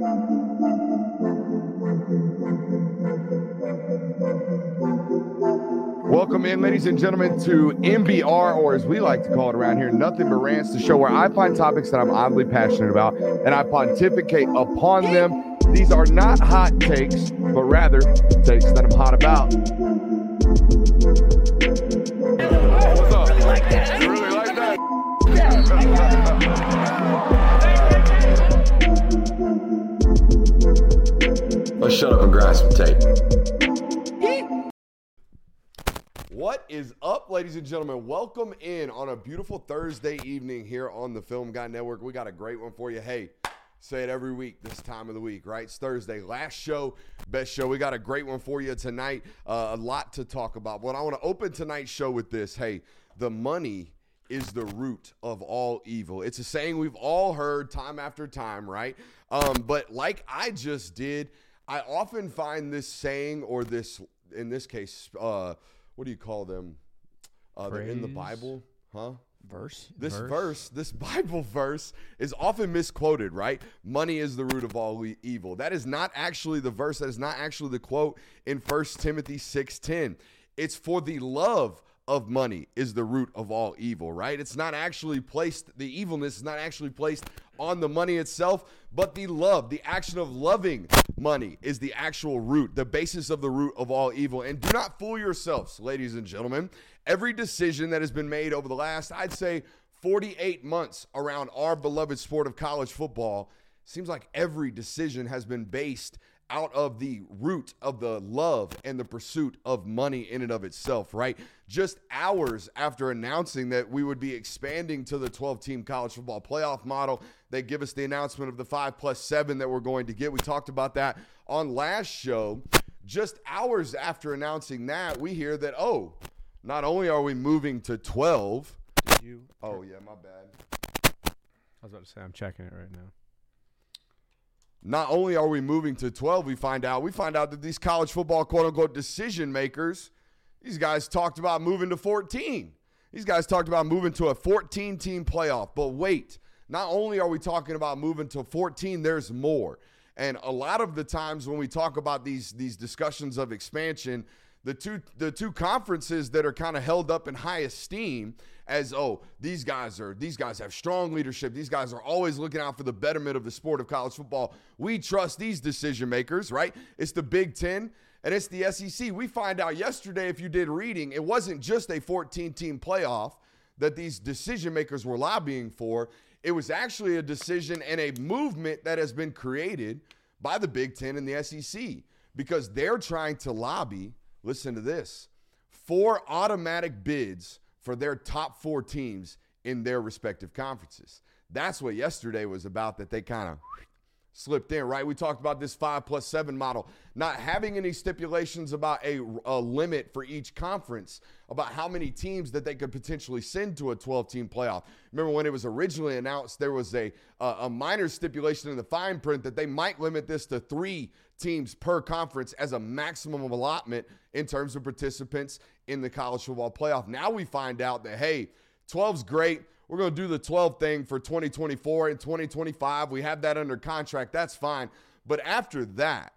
Welcome in, ladies and gentlemen, to NBR, or as we like to call it around here, Nothing But Rants, the show where I find topics that I'm oddly passionate about and I pontificate upon them. These are not hot takes, but rather takes that I'm hot about. What's up? You really like that? Let's shut up and grind some tape. What is up, ladies and gentlemen? Welcome in on a beautiful Thursday evening here on the Film Guy Network. We got a great one for you. Hey, say it every week this time of the week, right? It's Thursday, last show, best show. We got a great one for you tonight. Uh, a lot to talk about. But I want to open tonight's show with this. Hey, the money is the root of all evil. It's a saying we've all heard time after time, right? Um, but like I just did, I often find this saying or this, in this case, uh, what do you call them? Uh, they're in the Bible, huh? verse. This verse. this Bible verse, is often misquoted, right? Money is the root of all evil. That is not actually the verse. That is not actually the quote in First Timothy 6:10. It's for the love of money is the root of all evil, right? It's not actually placed, the evilness is not actually placed on the money itself, but the love, the action of loving money is the actual root, the basis of the root of all evil. And do not fool yourselves, ladies and gentlemen. Every decision that has been made over the last, I'd say, 48 months around our beloved sport of college football, seems like every decision has been based out of the root of the love and the pursuit of money in and of itself, right? Just hours after announcing that we would be expanding to the 12 team college football playoff model, they give us the announcement of the five plus seven that we're going to get. We talked about that on last show. Just hours after announcing that, we hear that, oh, not only are we moving to 12, Did you? oh, yeah, my bad. I was about to say I'm checking it right now. Not only are we moving to 12, we find out, we find out that these college football quote unquote decision makers, these guys talked about moving to 14. These guys talked about moving to a 14 team playoff. But wait, not only are we talking about moving to 14, there's more. And a lot of the times when we talk about these these discussions of expansion, the two the two conferences that are kind of held up in high esteem as oh these guys are these guys have strong leadership these guys are always looking out for the betterment of the sport of college football. We trust these decision makers right? It's the big 10 and it's the sec we find out yesterday if you did reading it wasn't just a 14 team playoff that these decision makers were lobbying for. It was actually a decision and a movement that has been created by the big 10 and the sec because they're trying to lobby listen to this four automatic bids for their top four teams in their respective conferences. That's what yesterday was about, that they kind of slipped in, right? We talked about this five plus seven model, not having any stipulations about a, a limit for each conference, about how many teams that they could potentially send to a 12 team playoff. Remember when it was originally announced, there was a, a, a minor stipulation in the fine print that they might limit this to three teams per conference as a maximum allotment in terms of participants in the college football playoff. Now we find out that, hey, 12's great. We're going to do the 12 thing for 2024 and 2025. We have that under contract. That's fine. But after that,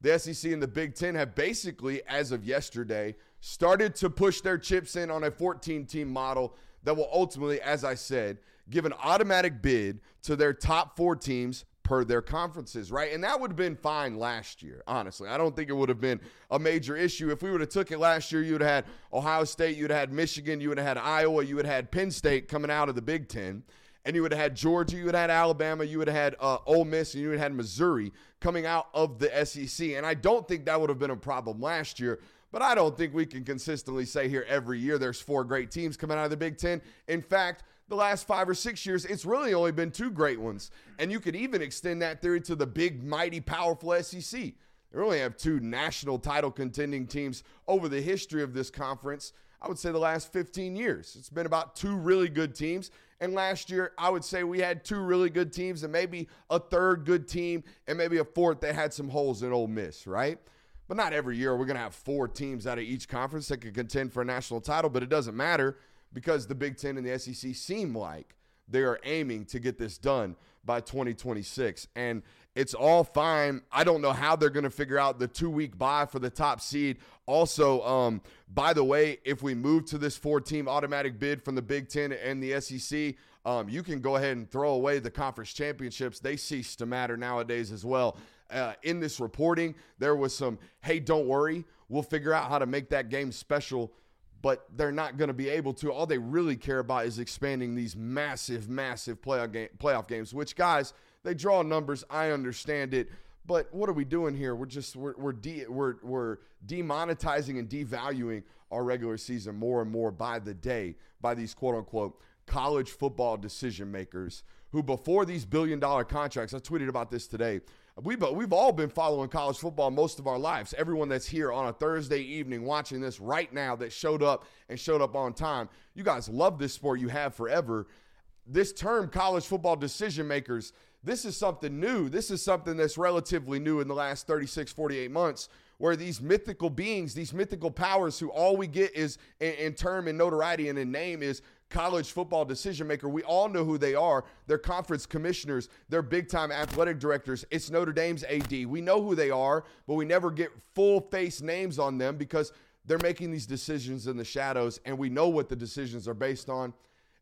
the SEC and the Big Ten have basically, as of yesterday, started to push their chips in on a 14 team model that will ultimately, as I said, give an automatic bid to their top four teams per their conferences, right? And that would have been fine last year, honestly. I don't think it would have been a major issue. If we would have took it last year, you would have had Ohio State, you would have had Michigan, you would have had Iowa, you would have had Penn State coming out of the Big Ten, and you would have had Georgia, you would have had Alabama, you would have had uh, Ole Miss, and you would have had Missouri coming out of the SEC. And I don't think that would have been a problem last year. But I don't think we can consistently say here every year there's four great teams coming out of the Big Ten. In fact, the last five or six years, it's really only been two great ones. And you could even extend that theory to the big, mighty, powerful SEC. They only have two national title contending teams over the history of this conference. I would say the last 15 years. It's been about two really good teams. And last year, I would say we had two really good teams and maybe a third good team and maybe a fourth that had some holes in Ole Miss, right? But not every year we're going to have four teams out of each conference that could contend for a national title, but it doesn't matter because the Big Ten and the SEC seem like they are aiming to get this done by 2026. And it's all fine. I don't know how they're going to figure out the two week bye for the top seed. Also, um, by the way, if we move to this four team automatic bid from the Big Ten and the SEC, um, you can go ahead and throw away the conference championships. They cease to matter nowadays as well. Uh, in this reporting, there was some, hey, don't worry, we'll figure out how to make that game special but they're not going to be able to. All they really care about is expanding these massive, massive playoff, game, playoff games, which, guys, they draw numbers. I understand it. But what are we doing here? We're just we're we're, de- we're we're demonetizing and devaluing our regular season more and more by the day by these quote unquote college football decision makers who before these billion dollar contracts I tweeted about this today we, we've all been following college football most of our lives. Everyone that's here on a Thursday evening watching this right now that showed up and showed up on time, you guys love this sport. You have forever. This term, college football decision makers, this is something new. This is something that's relatively new in the last 36, 48 months, where these mythical beings, these mythical powers, who all we get is in, in term and notoriety and in name is college football decision maker. We all know who they are. They're conference commissioners, they're big time athletic directors. It's Notre Dame's AD. We know who they are, but we never get full face names on them because they're making these decisions in the shadows, and we know what the decisions are based on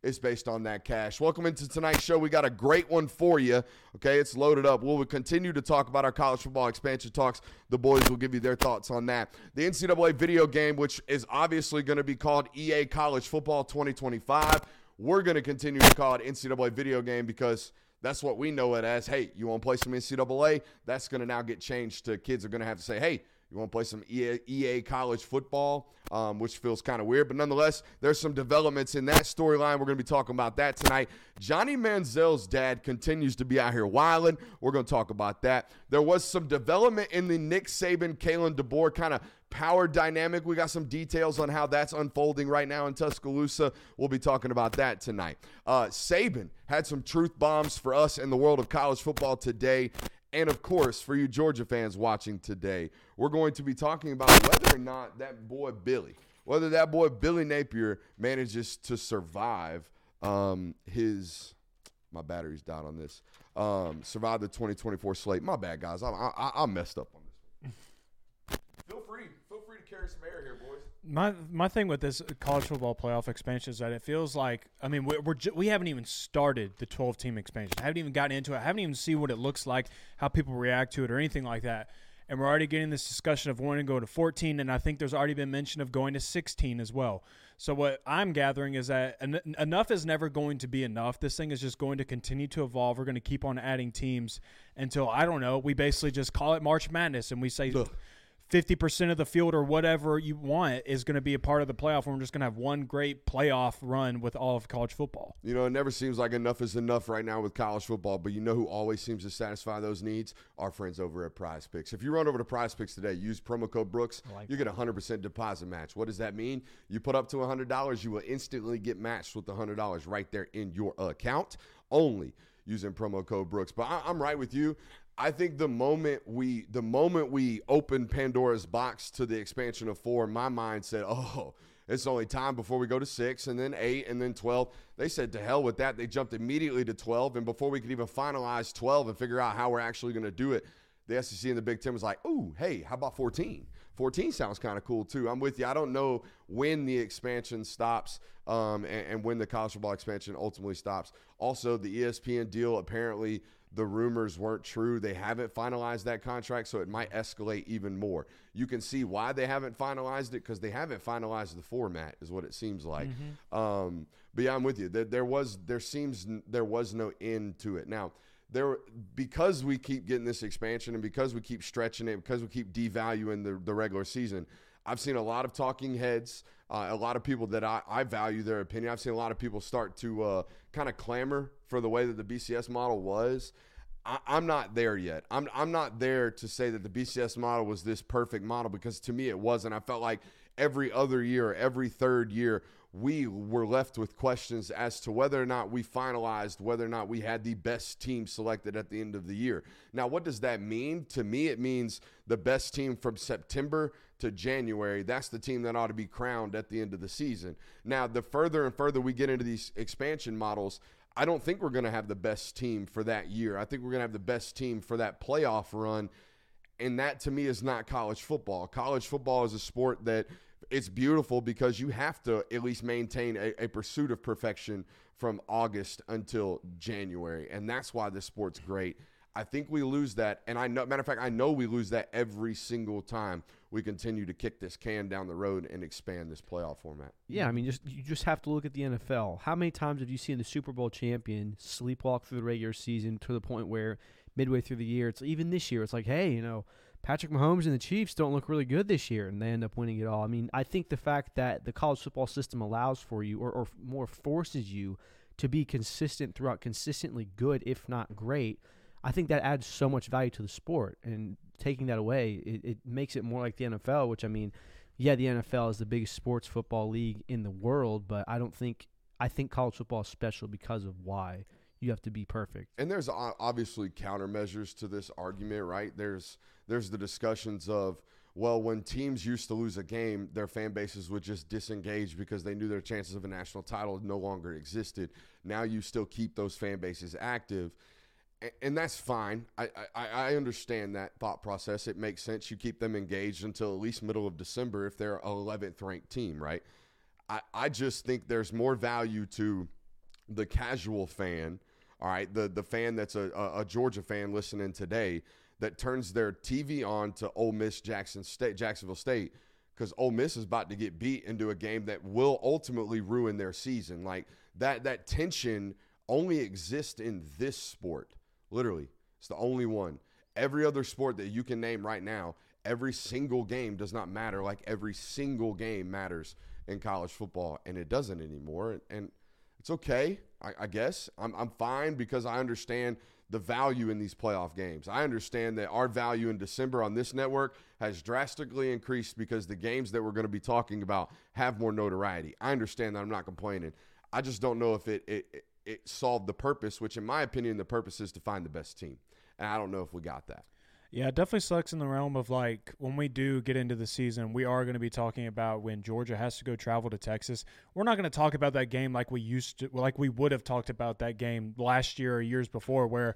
is based on that cash. Welcome into tonight's show. We got a great one for you. Okay, it's loaded up. We'll continue to talk about our college football expansion talks. The boys will give you their thoughts on that. The NCAA video game, which is obviously going to be called EA College Football 2025. We're going to continue to call it NCAA video game because that's what we know it as. Hey, you want to play some NCAA? That's going to now get changed to kids are going to have to say, hey, you want to play some EA, EA college football, um, which feels kind of weird. But nonetheless, there's some developments in that storyline. We're going to be talking about that tonight. Johnny Manziel's dad continues to be out here wilding. We're going to talk about that. There was some development in the Nick Saban, Kalen DeBoer kind of power dynamic. We got some details on how that's unfolding right now in Tuscaloosa. We'll be talking about that tonight. Uh, Saban had some truth bombs for us in the world of college football today. And of course, for you Georgia fans watching today, we're going to be talking about whether or not that boy Billy, whether that boy Billy Napier manages to survive um, his. My battery's died on this. Um, survive the 2024 slate. My bad, guys. I, I, I messed up on this. feel free, feel free to carry some air here, boys. My my thing with this college football playoff expansion is that it feels like I mean we're, we're ju- we haven't even started the 12 team expansion. I haven't even gotten into it. I haven't even seen what it looks like, how people react to it, or anything like that. And we're already getting this discussion of wanting to go to 14, and I think there's already been mention of going to 16 as well. So what I'm gathering is that en- enough is never going to be enough. This thing is just going to continue to evolve. We're going to keep on adding teams until I don't know. We basically just call it March Madness, and we say. Ugh. 50% of the field or whatever you want is going to be a part of the playoff. And we're just going to have one great playoff run with all of college football. You know, it never seems like enough is enough right now with college football, but you know who always seems to satisfy those needs? Our friends over at Prize Picks. If you run over to Prize Picks today, use promo code Brooks, like you get a 100% deposit match. What does that mean? You put up to $100, you will instantly get matched with the $100 right there in your account only using promo code Brooks. But I, I'm right with you. I think the moment we the moment we opened Pandora's box to the expansion of four, my mind said, "Oh, it's only time before we go to six, and then eight, and then twelve. They said, "To hell with that." They jumped immediately to twelve, and before we could even finalize twelve and figure out how we're actually going to do it, the SEC and the Big Ten was like, "Ooh, hey, how about 14? 14 sounds kind of cool too." I'm with you. I don't know when the expansion stops um, and, and when the college football expansion ultimately stops. Also, the ESPN deal apparently the rumors weren't true. They haven't finalized that contract, so it might escalate even more. You can see why they haven't finalized it because they haven't finalized the format, is what it seems like. Um, but yeah, I'm with you. There, there was, there seems, there was no end to it. Now, there, because we keep getting this expansion and because we keep stretching it, because we keep devaluing the, the regular season, I've seen a lot of talking heads, uh, a lot of people that I, I value their opinion. I've seen a lot of people start to uh, kind of clamor for the way that the BCS model was. I, I'm not there yet. I'm, I'm not there to say that the BCS model was this perfect model because to me it wasn't. I felt like every other year, every third year, we were left with questions as to whether or not we finalized, whether or not we had the best team selected at the end of the year. Now, what does that mean? To me, it means the best team from September to January. That's the team that ought to be crowned at the end of the season. Now, the further and further we get into these expansion models, I don't think we're going to have the best team for that year. I think we're going to have the best team for that playoff run. And that to me is not college football. College football is a sport that it's beautiful because you have to at least maintain a, a pursuit of perfection from August until January. And that's why this sport's great. I think we lose that. And I know, matter of fact, I know we lose that every single time we continue to kick this can down the road and expand this playoff format. Yeah, I mean, just you just have to look at the NFL. How many times have you seen the Super Bowl champion sleepwalk through the regular season to the point where midway through the year, it's even this year, it's like, hey, you know, Patrick Mahomes and the Chiefs don't look really good this year, and they end up winning it all. I mean, I think the fact that the college football system allows for you, or, or more forces you, to be consistent throughout, consistently good, if not great, I think that adds so much value to the sport. And taking that away, it, it makes it more like the NFL, which I mean, yeah, the NFL is the biggest sports football league in the world, but I don't think I think college football is special because of why you have to be perfect. And there's obviously countermeasures to this argument, right? There's there's the discussions of well, when teams used to lose a game, their fan bases would just disengage because they knew their chances of a national title no longer existed. Now you still keep those fan bases active and that's fine. I, I, I understand that thought process. It makes sense. You keep them engaged until at least middle of December if they're a 11th ranked team, right? I, I just think there's more value to the casual fan, all right, the the fan that's a, a, Georgia fan listening today that turns their TV on to Ole Miss Jackson State Jacksonville State because Ole Miss is about to get beat into a game that will ultimately ruin their season. Like that that tension only exists in this sport Literally, it's the only one. Every other sport that you can name right now, every single game does not matter like every single game matters in college football, and it doesn't anymore. And it's okay, I, I guess. I'm, I'm fine because I understand the value in these playoff games. I understand that our value in December on this network has drastically increased because the games that we're going to be talking about have more notoriety. I understand that. I'm not complaining. I just don't know if it, it, it solved the purpose, which in my opinion, the purpose is to find the best team. And I don't know if we got that. Yeah, it definitely sucks in the realm of like when we do get into the season, we are going to be talking about when Georgia has to go travel to Texas. We're not going to talk about that game like we used to, like we would have talked about that game last year or years before, where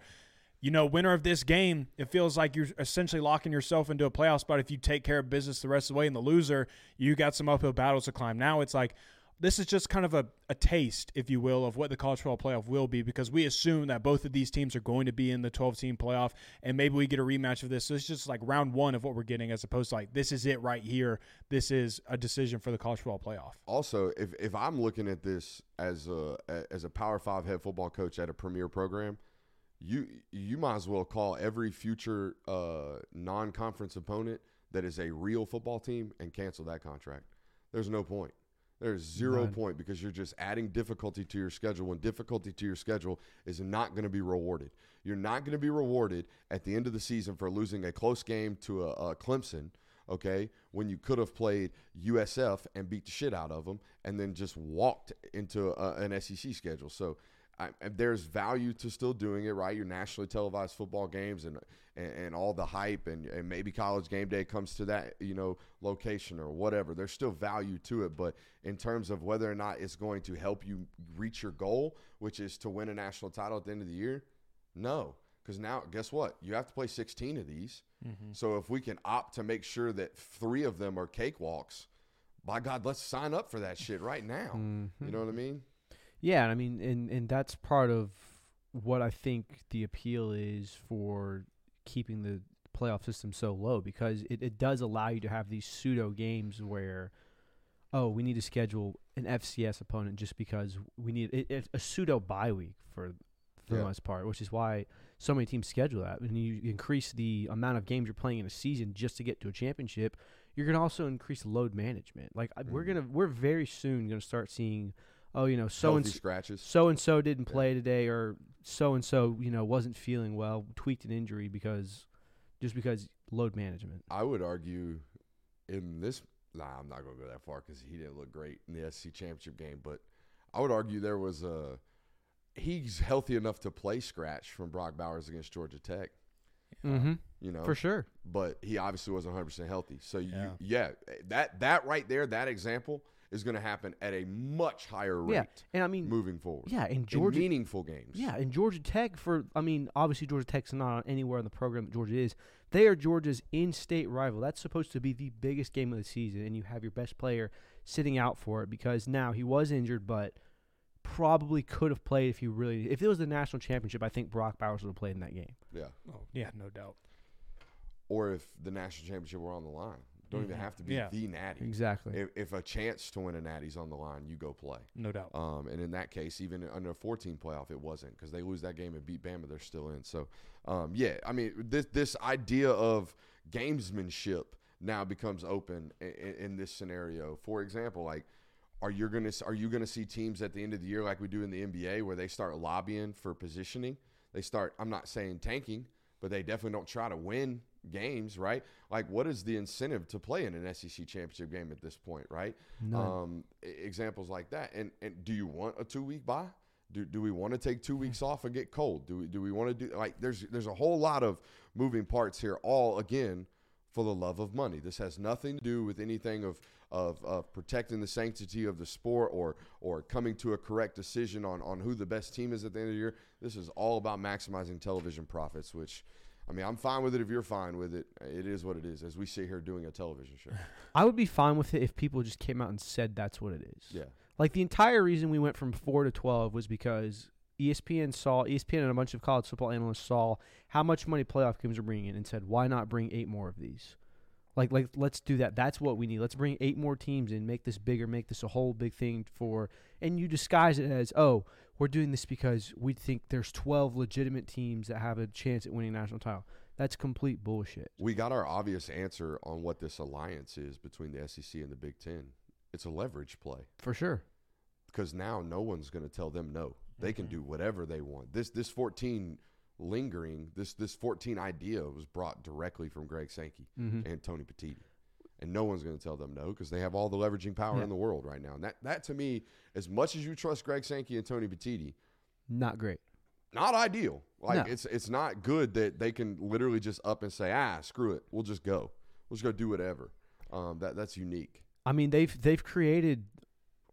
you know, winner of this game, it feels like you're essentially locking yourself into a playoff spot if you take care of business the rest of the way. And the loser, you got some uphill battles to climb. Now it's like, this is just kind of a, a taste, if you will, of what the college football playoff will be because we assume that both of these teams are going to be in the 12 team playoff and maybe we get a rematch of this. So it's just like round one of what we're getting as opposed to like this is it right here. This is a decision for the college football playoff. Also, if, if I'm looking at this as a as a power five head football coach at a premier program, you you might as well call every future uh, non conference opponent that is a real football team and cancel that contract. There's no point. There's zero None. point because you're just adding difficulty to your schedule when difficulty to your schedule is not going to be rewarded. You're not going to be rewarded at the end of the season for losing a close game to a, a Clemson, okay, when you could have played USF and beat the shit out of them and then just walked into a, an SEC schedule. So I, there's value to still doing it, right? Your nationally televised football games and and, and all the hype, and, and, maybe college game day comes to that you know location or whatever. There's still value to it, but in terms of whether or not it's going to help you reach your goal, which is to win a national title at the end of the year, no. Because now, guess what? You have to play 16 of these. Mm-hmm. So if we can opt to make sure that three of them are cakewalks, by God, let's sign up for that shit right now. Mm-hmm. You know what I mean? Yeah, I mean, and and that's part of what I think the appeal is for keeping the playoff system so low because it, it does allow you to have these pseudo games where oh we need to schedule an FCS opponent just because we need it, it's a pseudo bye week for for yeah. the most part, which is why so many teams schedule that. When you increase the amount of games you're playing in a season just to get to a championship, you're gonna also increase load management. Like mm. we're gonna we're very soon gonna start seeing oh, you know, so and scratches. so and so didn't play yeah. today, or so and so, you know, wasn't feeling well, tweaked an injury because just because load management. I would argue in this. Nah, I'm not going to go that far because he didn't look great in the SC championship game. But I would argue there was a. He's healthy enough to play scratch from Brock Bowers against Georgia Tech. Mm-hmm. You know, for sure. But he obviously wasn't 100 percent healthy. So you, yeah. yeah, that that right there, that example is going to happen at a much higher rate Yeah, and I mean, moving forward. yeah, and in Georgia, meaningful games. yeah, and Georgia Tech for I mean, obviously Georgia Tech's not anywhere in the program that Georgia is. They are Georgia's in-state rival. That's supposed to be the biggest game of the season, and you have your best player sitting out for it because now he was injured, but probably could have played if he really. If it was the national championship, I think Brock Bowers would have played in that game. yeah. Oh, yeah, no doubt. Or if the national championship were on the line, don't even Mhm. have to be Yeah. the natty. Exactly. If, if a chance to win a natty's on the line, you go play. No doubt. Um, and in that case, even under a 14 playoff, it wasn't because they lose that game and beat Bama, they're still in. So, um, yeah, I mean, this this idea of gamesmanship now becomes open in, in this scenario. For example, like, are you gonna are you gonna see teams at the end of the year like we do in the NBA where they start lobbying for positioning? They start. I'm not saying tanking, but they definitely don't try to win games, right? Like, what is the incentive to play in an SEC championship game at this point, right? Um, examples like that. And and do you want a two week bye? Do, do we want to take two weeks off and get cold? Do we do we want to do like there's there's a whole lot of moving parts here. All again for the love of money. This has nothing to do with anything of of, of protecting the sanctity of the sport or or coming to a correct decision on on who the best team is at the end of the year. This is all about maximizing television profits, which. I mean, I'm fine with it if you're fine with it. It is what it is. As we sit here doing a television show. I would be fine with it if people just came out and said that's what it is. Yeah. Like the entire reason we went from four to twelve was because ESPN saw ESPN and a bunch of college football analysts saw how much money playoff games are bringing in and said, why not bring eight more of these? Like, like let's do that. That's what we need. Let's bring eight more teams in, make this bigger, make this a whole big thing for. And you disguise it as, oh, we're doing this because we think there's twelve legitimate teams that have a chance at winning a national title. That's complete bullshit. We got our obvious answer on what this alliance is between the SEC and the Big Ten. It's a leverage play For sure. because now no one's going to tell them no. They can Mhm. do whatever they want. This this 14 lingering this this 14 idea was brought directly from Greg Sankey Mm-hmm. and Tony Petitti. And no one's going to tell them no because they have all the leveraging power Yeah. in the world right now. And that, that to me, as much as you trust Greg Sankey and Tony Petitti, Not great. not ideal. Like No. it's it's not good that they can literally just up and say, ah, screw it, we'll just go, we'll just go do whatever. Um, that that's unique. I mean, they've they've created,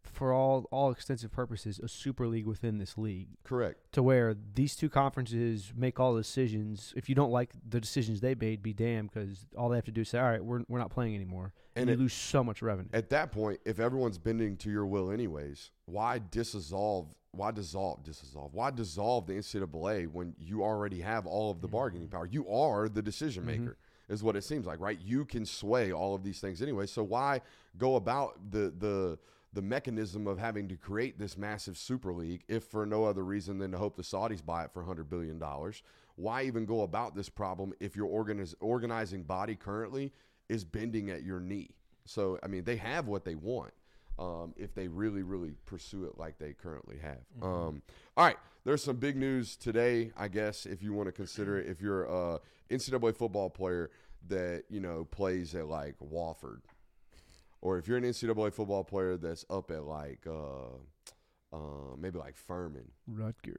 for all all extensive purposes, a super league within this league Correct. to where these two conferences make all the decisions. If you don't like the decisions they made, be damned, because all they have to do is say, "All right, we're we're not playing anymore," and, And you lose so much revenue. At that point, if everyone's bending to your will anyways, why dissolve? Why dissolve? Dissolve? Why dissolve the NCAA when you already have all of the bargaining power? You are the decision Mhm. maker, is what it seems like, right? You can sway all of these things anyway. So why go about the the the mechanism of having to create this massive super league if for no other reason than to hope the Saudis buy it for hundred billion dollars? Why even go about this problem if your organiz- organizing body currently is bending at your knee? So I mean, they have what they want um, if they really, really pursue it like they currently have. Um, all right, there's some big news today. I guess if you want to consider it, if you're a NCAA football player that you know plays at like Wofford, or if you're an NCAA football player that's up at like uh, uh, maybe like Furman. Rutgers.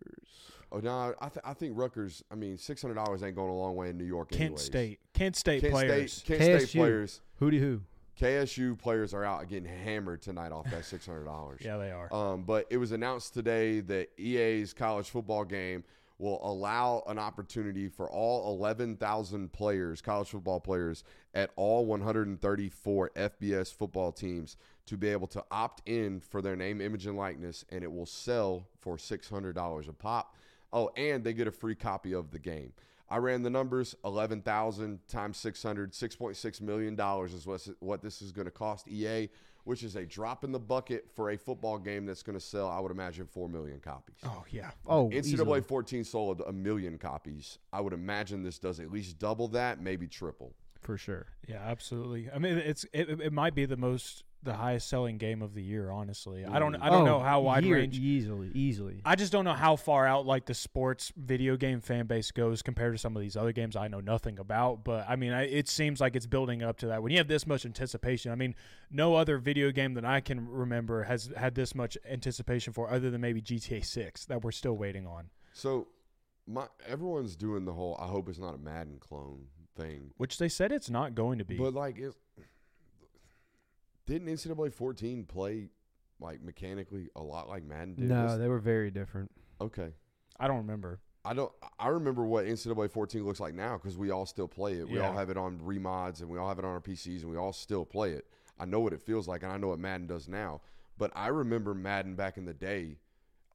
Oh no, I, th- I think Rutgers. I mean, six hundred dollars ain't going a long way in New York. Kent anyways. State. Kent State Kent players. State, Kent State KSU. players. Hooty who? KSU players are out getting hammered tonight off that six hundred dollars. Yeah, they are. Um, but it was announced today that EA's college football game will allow an opportunity for all 11,000 players, college football players, at all 134 FBS football teams to be able to opt in for their name, image, and likeness, and it will sell for $600 a pop. Oh, and they get a free copy of the game. I ran the numbers 11,000 times 600, $6.6 million is what this is going to cost EA, which is a drop in the bucket for a football game that's going to sell, I would imagine, 4 million copies. oh yeah. Oh, oh NCAA easily. 14 sold a million copies. I would imagine this does at least double that, maybe triple. for sure. Yeah, absolutely. I mean, it's it, it might be the most the highest selling game of the year. Honestly, I don't I don't Oh, know how wide year- range. Easily, easily. I just don't know how far out like the sports video game fan base goes compared to some of these other games I know nothing about. But I mean, I, it seems like it's building up to that. When you have this much anticipation, I mean, no other video game that I can remember has had this much anticipation for, other than maybe GTA Six that we're still waiting on. So, my everyone's doing the whole I hope it's not a Madden clone thing. Which they said it's not going to be. But like, it, Didn't NCAA 14 play like mechanically a lot like Madden did? No, Was- they were very different. okay. I don't remember. I don't. I remember what NCAA 14 looks like now because we all still play it. We all Yeah. have it on remods and we all have it on our PCs and we all still play it. I know what it feels like and I know what Madden does now. But I remember Madden back in the day.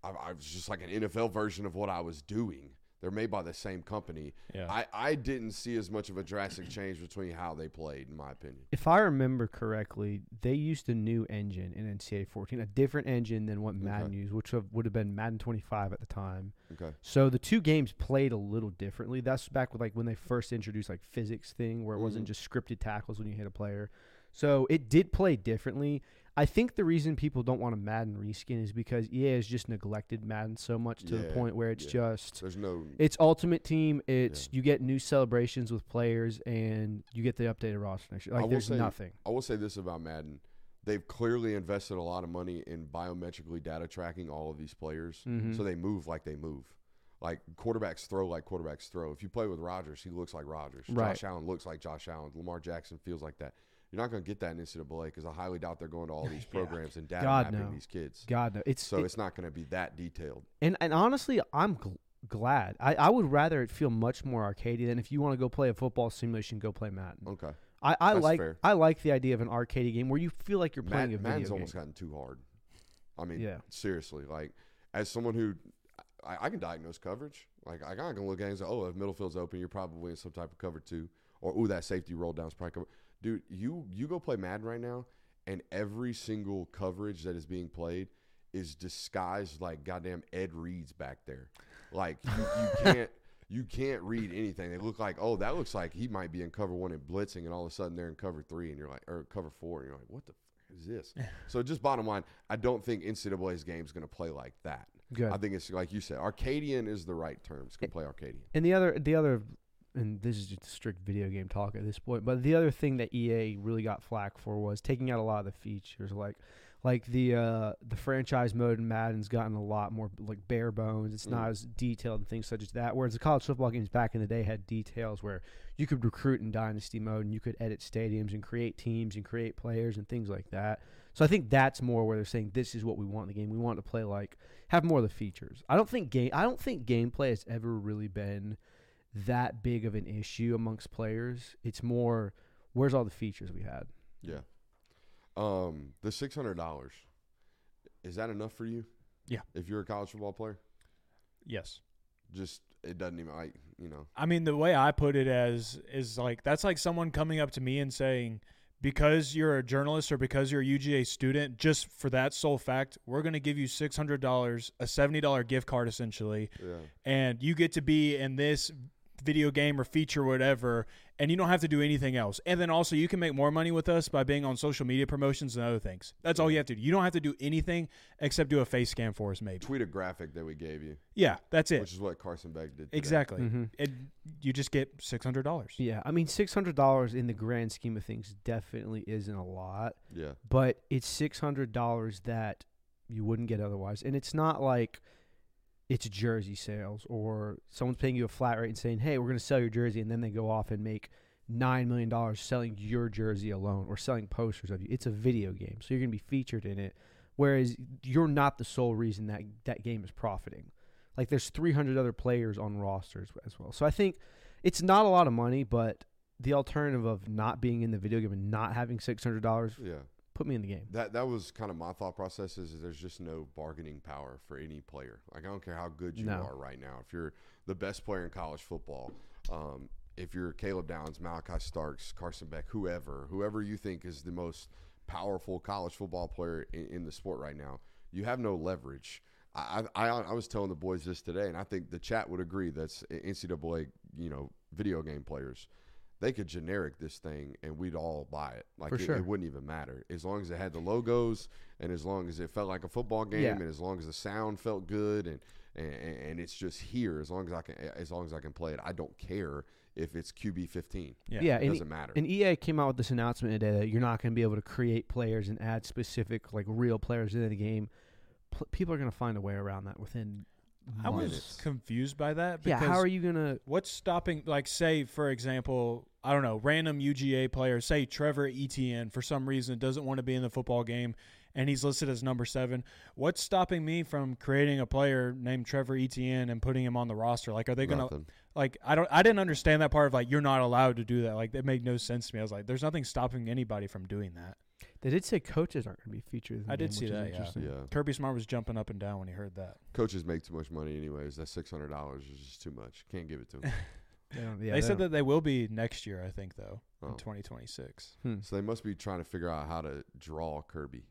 I, I was just like an NFL version of what I was doing. They're made by the same company. Yeah. I, I didn't see as much of a drastic change between how they played, in my opinion. If I remember correctly, they used a new engine in NCAA 14, a different engine than what Madden Okay. used, which have, would have been Madden 25 at the time. Okay. So the two games played a little differently. That's back with like when they first introduced like physics thing, where it wasn't Mhm. just scripted tackles when you hit a player. So it did play differently. I think the reason people don't want a Madden reskin is because EA has just neglected Madden so much to the point where it's yeah. just There's no. it's Ultimate Team. It's you get new celebrations with players and you get the updated roster next year. I Like there's say- nothing. I will say this about Madden. They've clearly invested a lot of money in biometrically data tracking all of these players. Mhm. So they move like they move. Like quarterbacks throw like quarterbacks throw. If you play with Rodgers, he looks like Rodgers. Right. Josh Allen looks like Josh Allen. Lamar Jackson feels like that. You're not going to get that in NCAA because I highly doubt they're going to all these Yeah. programs and data God, mapping no. these kids. God no, it's So it- it's not going to be that detailed. and and honestly, I'm gl- glad. I, I would rather it feel much more arcadey than if you want to go play a football simulation, go play Madden. Okay. I, I That's like fair. I like the idea of an arcadey game where you feel like you're playing Mad- a Madden's video game. almost gotten too hard. I mean, Yeah. seriously, like as someone who I, I can diagnose coverage. Like I can look at it and say, oh, if middle field's open, you're probably in some type of cover two, or ooh, that safety roll down's probably cover. Dude, you you go play Madden right now, and every single coverage that is being played is disguised like goddamn Ed Reed's back there. Like you, you can't. You can't read anything. They look like, oh, that looks like he might be in cover one and blitzing, and all of a sudden they're in cover three, and you're like, or cover four, and you're like, what the f- is this? so just bottom line, I don't think NCAA's game is going to play like that. Good. I think it's like you said, Arcadian is the right term. It's going to play Arcadian. And the other, the other, and this is just strict video game talk at this point, but the other thing that EA really got flack for was taking out a lot of the features, like, like the uh, the franchise mode in Madden's gotten a lot more like bare bones. It's not Mm. as detailed and things such as that. Whereas the college football games back in the day had details where you could recruit in dynasty mode and you could edit stadiums and create teams and create players and things like that. So I think that's more where they're saying this is what we want in the game. We want to play like have more of the features. I don't think game I don't think gameplay has ever really been that big of an issue amongst players. It's more where's all the features we had. Yeah. Um, the six hundred dollars is that enough for you? Yeah. If you're a college football player, Yes. just it doesn't even like you know. I mean, the way I put it as is like that's like someone coming up to me and saying, because you're a journalist or because you're a UGA student, just for that sole fact, we're going to give you six hundred dollars, a seventy dollar gift card essentially, Yeah. and you get to be in this video game or feature whatever and you don't have to do anything else. And then also you can make more money with us by being on social media promotions and other things. That's all you have to do. You don't have to do anything except do a face scan for us maybe. Tweet a graphic that we gave you, yeah that's it. Which is what Carson Beck did. today. exactly. Mhm. and you just get $600 Yeah, I mean six hundred dollars in the grand scheme of things definitely isn't a lot, Yeah. but it's six hundred dollars that you wouldn't get otherwise, and it's not like it's jersey sales or someone's paying you a flat rate and saying, "Hey, we're going to sell your jersey," and then they go off and make nine million dollars selling your jersey alone or selling posters of you. It's a video game, so you're going to be featured in it, whereas you're not the sole reason that that game is profiting. Like there's 300 other players on rosters as well, so I think it's not a lot of money, but the alternative of not being in the video game and not having six hundred dollars Yeah. Put me in the game. That that was kind of my thought process. Is there's just no bargaining power for any player. Like I don't care how good you No. are right now. If you're the best player in college football, um, if you're Caleb Downs, Malaki Starks, Carson Beck, whoever, whoever you think is the most powerful college football player in, in the sport right now, you have no leverage. I, I I was telling the boys this today, and I think the chat would agree. That's NCAA, you know, video game players. They could generic this thing, and we'd all buy it. Like For it, sure. it wouldn't even matter as long as it had the logos, and as long as it felt like a football game, Yeah. and as long as the sound felt good, and, and and it's just here. As long as I can, as long as I can play it, I don't care if it's QB fifteen. yeah, Yeah, It doesn't matter. and EA came out with this announcement today that you're not going to be able to create players and add specific like real players into the game. Pl- people are going to find a way around that within I was confused by that. yeah, Because how are you gonna? What's stopping? Like, say for example, I don't know, random UGA player, say Trevor Etienne, for some reason doesn't want to be in the football game, and he's listed as number seven. What's stopping me from creating a player named Trevor Etienne and putting him on the roster? Like, are they gonna Nothing. like? I don't. I didn't understand that part of like you're not allowed to do that. Like, that made no sense to me. I was like, there's nothing stopping anybody from doing that. They did say coaches aren't going to be featured. In the I did game, see which that, yeah. interesting. Yeah. Kirby Smart was jumping up and down when he heard that. Coaches make too much money anyways. That six hundred dollars is just too much. Can't give it to them. They, yeah, they said that they will be next year. I think though, Oh. in 2026. Hmm. So they must be trying to figure out how to draw Kirby.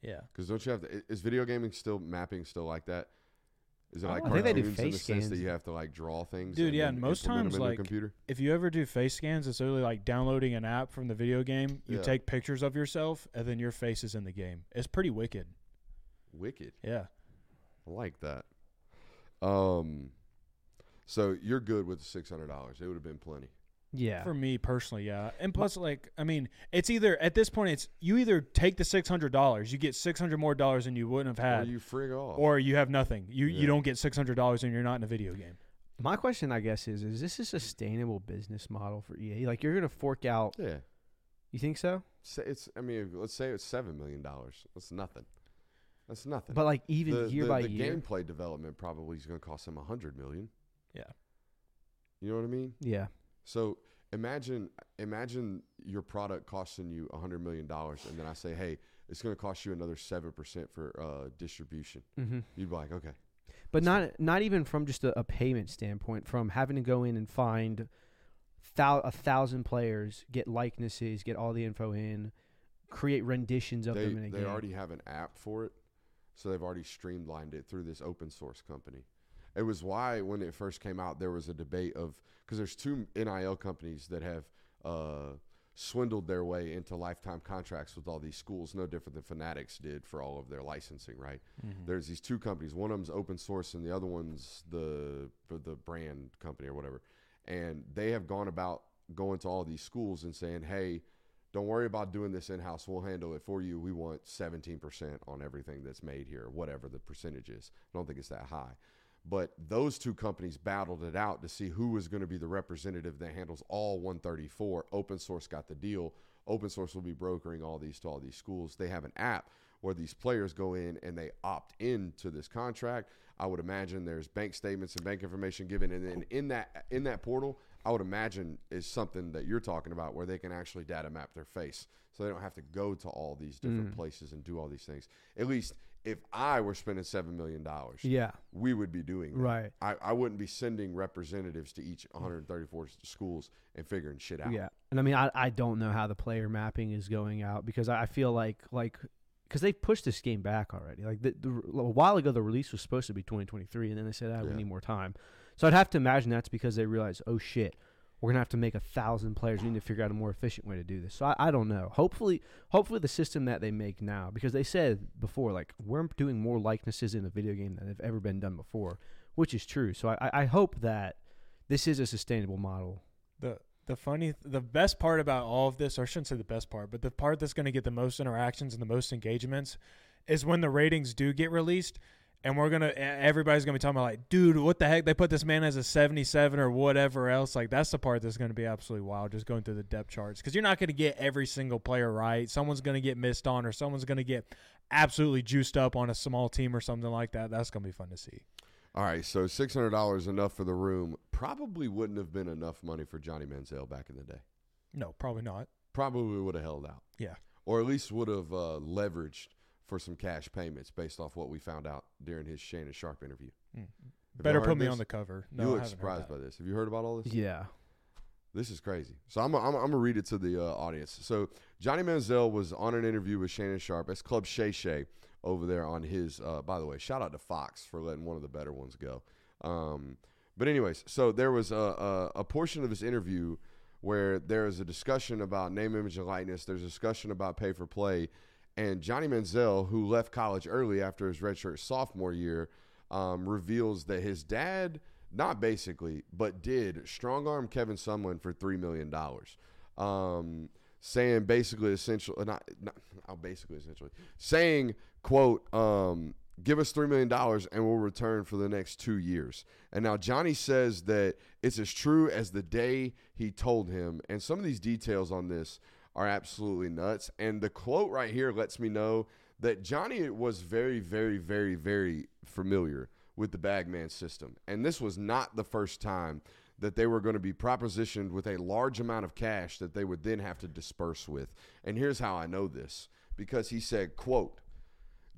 Yeah. Because don't you have to? Is video gaming still mapping still like that? Is it Oh, like I think they do cartoons in the face sense that scans. you have to like draw things? Dude, yeah, then and most implement times, them in like, computer. if you ever do face scans, it's literally like downloading an app from the video game. You Yeah. take pictures of yourself, and then your face is in the game. It's pretty wicked. Wicked. Yeah. I like that. Um, so you're good with the six hundred dollars? It would have been plenty. Yeah. For me personally, yeah. And plus, like, I mean, it's either at this point, it's you either take the six hundred dollars, you get six hundred more dollars than you wouldn't have had. Or you frig off. or you have nothing. You Yeah. you don't get six hundred dollars and you're not in a video game. My question, I guess, is: Is this a sustainable business model for EA? Like, you're going to fork out? yeah. You think so? Say it's. I mean, let's say it's seven million dollars. That's nothing. That's nothing. But like, even the, year the, by the year. gameplay development probably is going to cost them a hundred million. Yeah. You know what I mean? Yeah. So imagine imagine your product costing you a hundred million dollars, and then I say, hey, it's going to cost you another seven percent for uh, distribution. Mm-hmm. You'd be like, okay, But not not even from just a, a payment standpoint, from having to go in and find thou- a thousand players, get likenesses, get all the info in, create renditions of they them in a they game. already have an app for it, so they've already streamlined it through this Opendorse company. It was why when it first came out, there was a debate of because there's two NIL companies that have uh, swindled their way into lifetime contracts with all these schools, no different than Fanatics did for all of their licensing, right? There's these two companies. One of them's Opendorse, and the other one's the the brand company or whatever. And they have gone about going to all these schools and saying, "Hey, don't worry about doing this in house. We'll handle it for you. We want 17% on everything that's made here, whatever the percentage is. I don't think it's that high. But those two companies battled it out to see who was going to be the representative that handles all 134. Opendorse got the deal. Opendorse will be brokering all these to all these schools. They have an app where these players go in and they opt into this contract. I would imagine there's bank statements and bank information given, and then in that in that portal, I would imagine is something that you're talking about where they can actually data map their face, so they don't have to go to all these different mm. places and do all these things. At least if I were spending seven million dollars, yeah. we would be doing that. Right. I, I wouldn't be sending representatives to each 134 schools and figuring shit out. Yeah, and I mean, I, I don't know how the player mapping is going out because I feel like like because they pushed this game back already. Like the, the, a while ago, the release was supposed to be 2023, and then they said, "Ah, we need more time." So I'd have to imagine that's because they realized, "Oh shit, we're gonna have to make a thousand players. We need to figure out a more efficient way to do this." So I, I don't know. Hopefully, hopefully the system that they make now, because they said before, like we're doing more likenesses in a video game than have ever been done before, which is true. So I, I- hope that this is a sustainable model. The the funny the best part about all of this, or I shouldn't say the best part, but the part that's going to get the most interactions and the most engagements is when the ratings do get released. And we're gonna, everybody's gonna be talking about like, dude, what the heck? They put this man as a seventy-seven or whatever else. Like, that's the part that's gonna be absolutely wild. Just going through the depth charts because you're not gonna get every single player right. Someone's gonna get missed on, or someone's gonna get absolutely juiced up on a small team or something like that. That's gonna be fun to see. All right, so six hundred dollars enough for the room probably wouldn't have been enough money for Johnny Manziel back in the day. No, probably not. Probably would have held out. Yeah. or at least would have uh, leveraged for some cash payments based off what we found out during his Shannon Sharpe interview. Mm. Better put me this? on the cover. No, you look haven't surprised by this. Have you heard about all this? Yeah. This is crazy. So I'm I'm, I'm gonna read it to the uh, audience. So Johnny Manziel was on an interview with Shannon Sharpe. That's Club Shay Shay over there on his. Uh, by the way, shout out to Fox for letting one of the better ones go. Um, but anyways, so there was a, a a portion of this interview where there is a discussion about name, image, and likeness. There's a discussion about pay for play, and Johnny Manziel, who left college early after his redshirt sophomore year, um, reveals that his dad, not basically, but did strong arm Kevin Sumlin for three million dollars, um, saying basically essentially not, not oh, basically essentially saying quote um, give us $3 million and we'll return for the next two years. And now Johnny says that it's as true as the day he told him. And some of these details on this are absolutely nuts. And the quote right here lets me know that Johnny was very, very, very, very familiar with the bagman system. And this was not the first time that they were going to be propositioned with a large amount of cash that they would then have to disperse with. And here's how I know this because he said, quote,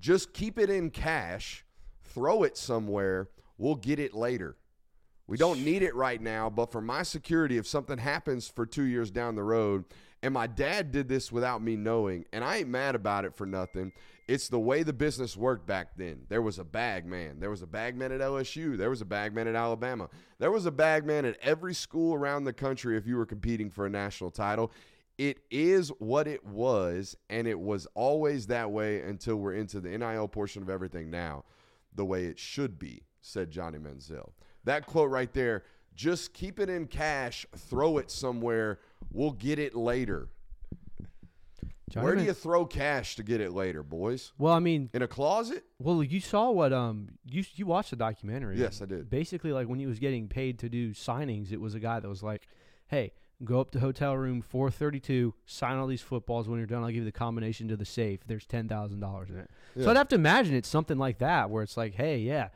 just keep it in cash, throw it somewhere, we'll get it later. We don't need it right now, but for my security, if something happens for two years down the road, and my dad did this without me knowing, and I ain't mad about it for nothing. It's the way the business worked back then. There was a bag man. There was a bag man at LSU. There was a bag man at Alabama. There was a bag man at every school around the country if you were competing for a national title. It is what it was, and it was always that way until we're into the NIL portion of everything now, the way it should be, said Johnny Manziel. That quote right there just keep it in cash, throw it somewhere, we'll get it later. Johnny Where do Man- you throw cash to get it later, boys? Well, I mean, In a closet? well, you saw what um you you watched the documentary. Yes, I did. Basically, like when he was getting paid to do signings, it was a guy that was like, "Hey, go up to hotel room 432, sign all these footballs. When you're done, I'll give you the combination to the safe. There's ten thousand dollars in it." Yeah. So I'd have to imagine it's something like that, where it's like, "Hey, yeah,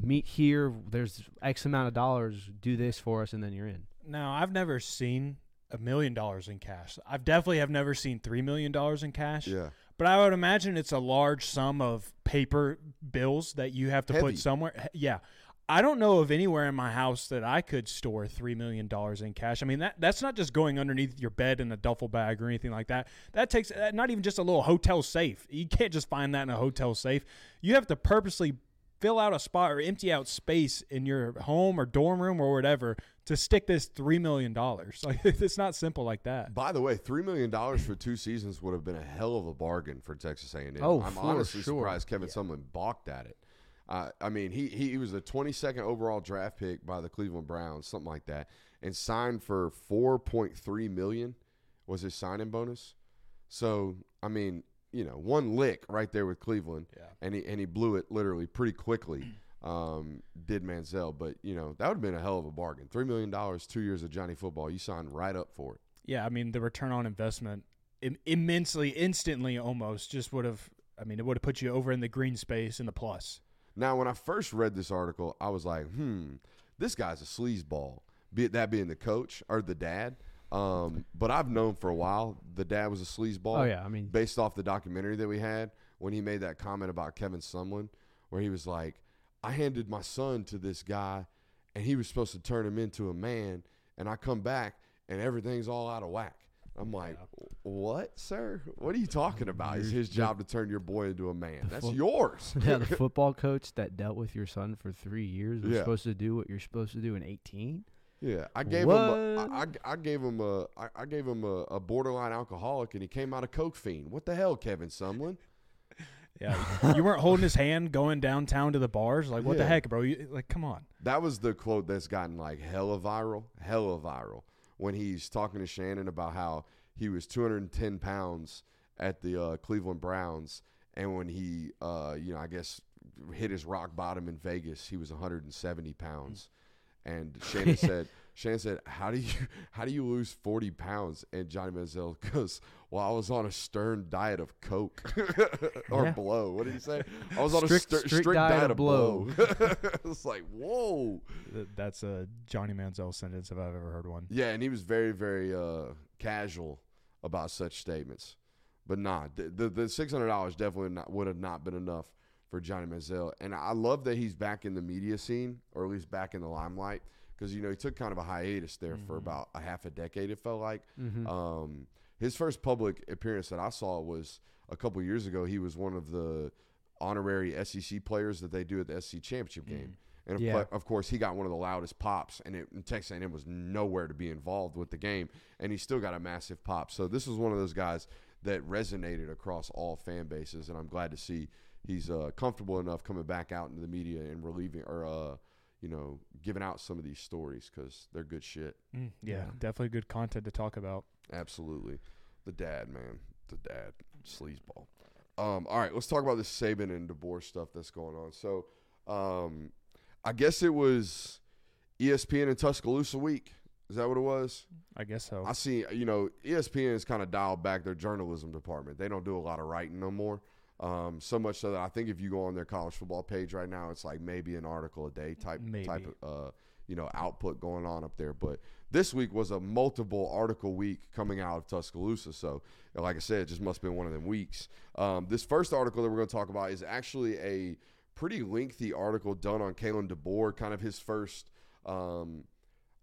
meet here. There's X amount of dollars. Do this for us, and then you're in." Now, I've never seen a million dollars in cash. I've definitely have never seen three million dollars in cash. Yeah. But I would imagine it's a large sum of paper bills that you have to Heavy. put somewhere. Yeah. I don't know of anywhere in my house that I could store three million dollars in cash. I mean that that's not just going underneath your bed in a duffel bag or anything like that. That takes uh, not even just a little hotel safe. You can't just find that in a hotel safe. You have to purposely fill out a spot or empty out space in your home or dorm room or whatever to stick this three million dollars. Like it's not simple like that. By the way, three million dollars for two seasons would have been a hell of a bargain for Texas A&M. Oh, I'm for honestly sure. surprised Kevin Sumlin balked at it. Uh, I mean, he he was the 22nd overall draft pick by the Cleveland Browns, something like that, and signed for 4.3 million was his signing bonus. So, I mean, you know, one lick right there with Cleveland, Yeah. and he and he blew it literally pretty quickly. Um, did Manziel, but you know that would have been a hell of a bargain. Three million dollars, two years of Johnny football, you signed right up for it. Yeah, I mean the return on investment Im- immensely, instantly, almost just would have. I mean, it would have put you over in the green space in the plus. Now, when I first read this article, I was like, hmm, this guy's a sleazeball. Be it that being the coach or the dad. Um, but I've known for a while the dad was a sleazeball. Oh yeah, I mean, Based off the documentary that we had when he made that comment about Kevin Sumlin, where he was like, I handed my son to this guy and he was supposed to turn him into a man. And I come back and everything's all out of whack. I'm like, what, sir? What are you talking about? It's his job to turn your boy into a man. That's yours. yeah, the football coach that dealt with your son for three years was Yeah. supposed to do what you're supposed to do in 18. Yeah, I gave him. A, What? I, I, gave him a. I, I gave him a, a borderline alcoholic, and he came out a coke fiend. What the hell, Kevin Sumlin? Yeah, you weren't holding his hand going downtown to the bars. Like, what the heck, bro? You, like, come on. That was the quote that's gotten like hella viral, hella viral. When he's talking to Shannon about how he was 210 pounds at the uh, Cleveland Browns, and when he, uh, you know, I guess hit his rock bottom in Vegas, he was 170 pounds. And Shannon said, Shannon said, "How do you how do you lose 40 pounds?" And Johnny Manziel goes, "Well, I was on a stern diet of coke or Yeah. blow. What did he say? I was on a Strict- strict, strict strict, diet diet, of of blow." it's like, whoa. That's a Johnny Manziel sentence if I've ever heard one. Yeah, and he was very, very uh, casual about such statements. But nah, the the, the six hundred dollars definitely not, would have not been enough for Johnny Manziel. And I love that he's back in the media scene, or at least back in the limelight, because you know he took kind of a hiatus there for about a half a decade. It felt like. Mm-hmm. Um, his first public appearance that I saw was a couple years ago. He was one of the honorary SEC players that they do at the SEC championship game. And of, Yeah. of course, he got one of the loudest pops, and, it, and Texas A&M was nowhere to be involved with the game, and he still got a massive pop. So this was one of those guys that resonated across all fan bases, and I'm glad to see he's uh, comfortable enough coming back out into the media and relieving or uh, you know giving out some of these stories because they're good shit. Mm, yeah, Yeah. definitely good content to talk about. Absolutely, the dad man, the dad sleazeball. Um, all right, let's talk about this Saban and DeBoer stuff that's going on. So, um, I guess it was ESPN and Tuscaloosa week. Is that what it was? I guess so. I see. You know, ESPN has kind of dialed back their journalism department. They don't do a lot of writing no more. Um, so much so that I think if you go on their college football page right now, it's like maybe an article a day type Maybe. type of uh, you know output going on up there. But this week was a multiple article week coming out of Tuscaloosa. So, like I said, it just must have been one of them weeks. Um, this first article that we're going to talk about is actually a pretty lengthy article done on Kalen DeBoer, kind of his first. Um,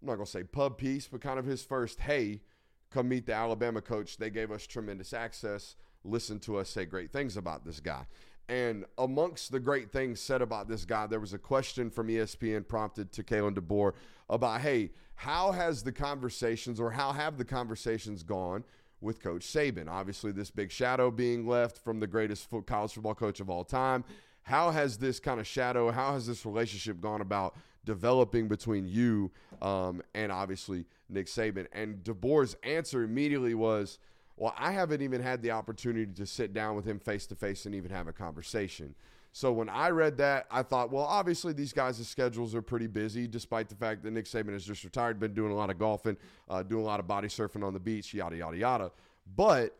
I'm not going to say pub piece, but kind of his first, hey, come meet the Alabama coach. They gave us tremendous access. Listen to us say great things about this guy. And amongst the great things said about this guy, there was a question from ESPN prompted to Kalen DeBoer about, hey, how has the conversations or how have the conversations gone with Coach Saban? Obviously, this big shadow being left from the greatest college football coach of all time. How has this kind of shadow, how has this relationship gone about developing between you um, and obviously Nick Saban? And DeBoer's answer immediately was, well, I haven't even had the opportunity to sit down with him face to face and even have a conversation. So when I read that, I thought, well, obviously these guys' schedules are pretty busy, despite the fact that Nick Saban has just retired, been doing a lot of golfing, uh, doing a lot of body surfing on the beach, yada yada yada. But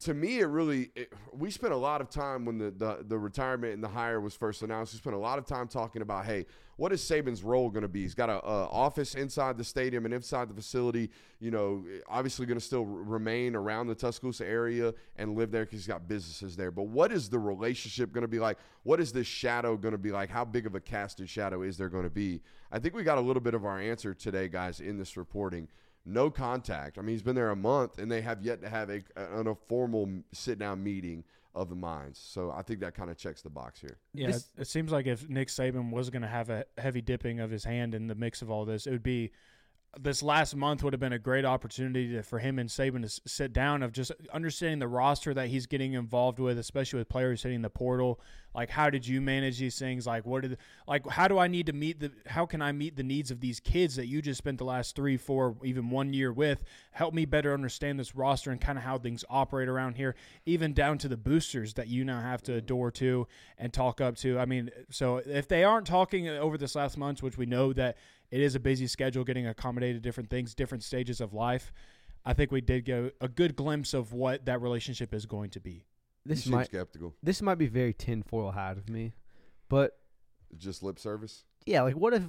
to me, it really it, we spent a lot of time when the, the the retirement and the hire was first announced. We spent a lot of time talking about, hey, what is Saban's role going to be? He's got a, a office inside the stadium and inside the facility. You know, obviously going to still remain around the Tuscaloosa area and live there because he's got businesses there. But what is the relationship going to be like? What is this shadow going to be like? How big of a casted shadow is there going to be? I think we got a little bit of our answer today, guys, in this reporting no contact. I mean, he's been there a month, and they have yet to have a, a, a formal sit down meeting of the minds. So I think that kind of checks the box here. Yeah, This- it, it seems like if Nick Saban was going to have a heavy dipping of his hand in the mix of all this, it would be this last month would have been a great opportunity to, for him and Saban to sit down of just understanding the roster that he's getting involved with, especially with players hitting the portal. Like, how did you manage these things? Like, what did like how do I need to meet the how can I meet the needs of these kids that you just spent the last three, four, even one year with? Help me better understand this roster and kind of how things operate around here, even down to the boosters that you now have to adore to and talk up to. I mean, so if they aren't talking over this last month, which we know that it is a busy schedule, getting accommodated different things, different stages of life. I think we did get a good glimpse of what that relationship is going to be. This might skeptical. this might be very tinfoil hat of me, but Just lip service. yeah, like what if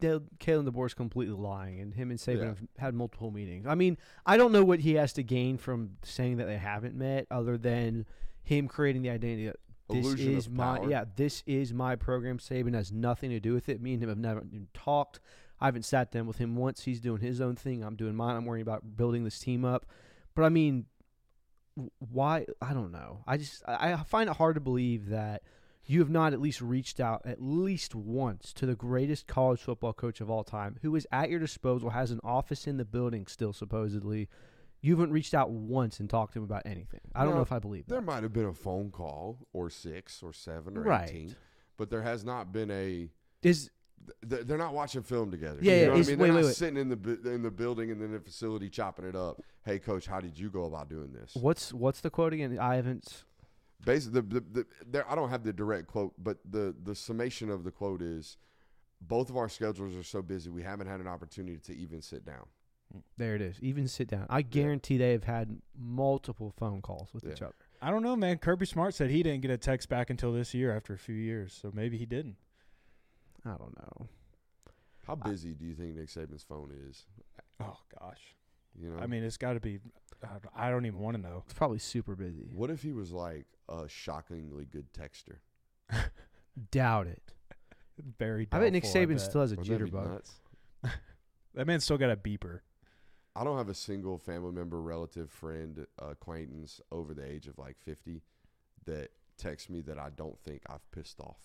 De- Kalen is completely lying and him and Saban Yeah. have had multiple meetings? I mean, I don't know what he has to gain from saying that they haven't met, other than him creating the identity that this is my power. yeah, this is my program. Saban has nothing to do with it. Me and him have never even talked. I haven't sat down with him once. He's doing his own thing. I'm doing mine. I'm worrying about building this team up. But I mean, why? I don't know. I just I find it hard to believe that you have not at least reached out at least once to the greatest college football coach of all time, who is at your disposal, has an office in the building still supposedly. You haven't reached out once and talked to him about anything. I don't No, know if I believe There might have been a phone call or six or seven or Right. 18, but there has not been a. Is th- They're not watching film together. Yeah, you yeah, know what I mean? They're wait, not wait. sitting in the bu- in the building and then the facility chopping it up. Hey, coach, how did you go about doing this? what's what's the quote again? I haven't. Basically, the, the, the, there, I don't have the direct quote, but the the summation of the quote is, both of our schedules are so busy, we haven't had an opportunity to even sit down. There it is. Even sit down. I guarantee they have had multiple phone calls with each other. I don't know, man. Kirby Smart said he didn't get a text back until this year after a few years, so maybe he didn't. I don't know. How busy do you think Nick Saban's phone is? Oh gosh. You know, I mean, it's got to be. I don't even want to know. It's probably super busy. what if he was like a shockingly good texter? Doubt it. Very. I bet Nick Saban bet. still has a Wouldn't that be jitterbug. nuts? That man's still got a beeper. I don't have a single family member, relative, friend, acquaintance over the age of like 50 that texts me that I don't think I've pissed off.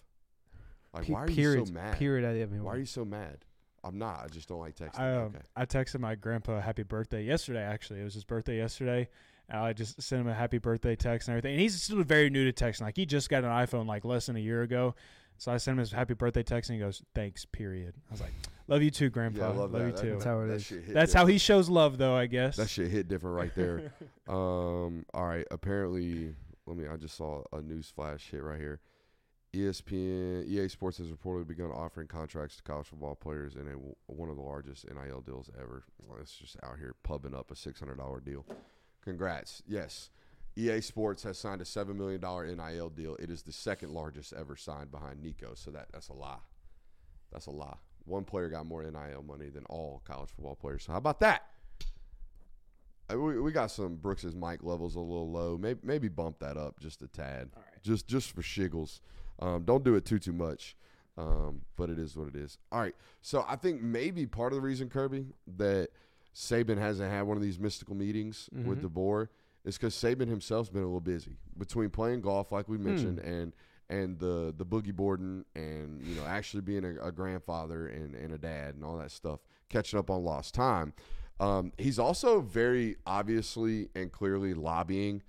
Like, Pe- why are you period, so mad? Period. I mean, Why are you so mad? I'm not. I just don't like texting. I, um, okay. I texted my grandpa happy birthday yesterday. Actually, it was his birthday yesterday. And I just sent him a happy birthday text and everything. And he's still very new to texting. Like he just got an iPhone like less than a year ago. So I sent him his happy birthday text and he goes, "Thanks." Period. I was like, "Love you too, Grandpa. Yeah, I love, that. you That- too." That's how it that is. shit hit That's how he shows love, though. I guess. That shit hit different right there. um. All right. Apparently, let me. I just saw a news flash hit right here. ESPN, EA Sports has reportedly begun offering contracts to college football players in a, one of the largest NIL deals ever. It's just out here pubbing up a six hundred dollar deal. Congrats. Yes, EA Sports has signed a seven million dollar NIL deal. It is the second largest ever signed behind Nico. So that that's a lie. That's a lie. One player got more NIL money than all college football players. So how about that? Uh, We, we got some Brooks's mic levels a little low. Maybe maybe bump that up just a tad. All right. Just just for shiggles. Um, don't do it too too much. Um, but it is what it is. All right. So I think maybe part of the reason Kirby that Saban hasn't had one of these mystical meetings with Mhm. DeBoer is because Saban himself's been a little busy between playing golf, like we mentioned, and and the the boogie boarding, and you know actually being a, a grandfather and, and a dad and all that stuff, catching up on lost time. Um, he's also very obviously and clearly lobbying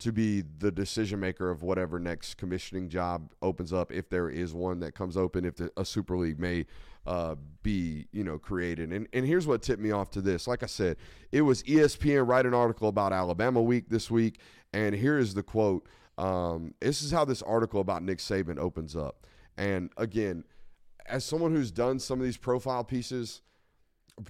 to be the decision maker of whatever next commissioning job opens up, if there is one that comes open, if the, a super league may uh, be you know created. And and here's what tipped me off to this. Like I said, it was ESPN write an article about Alabama week this week, and here is the quote. Um, this is how this article about Nick Saban opens up. And again, as someone who's done some of these profile pieces,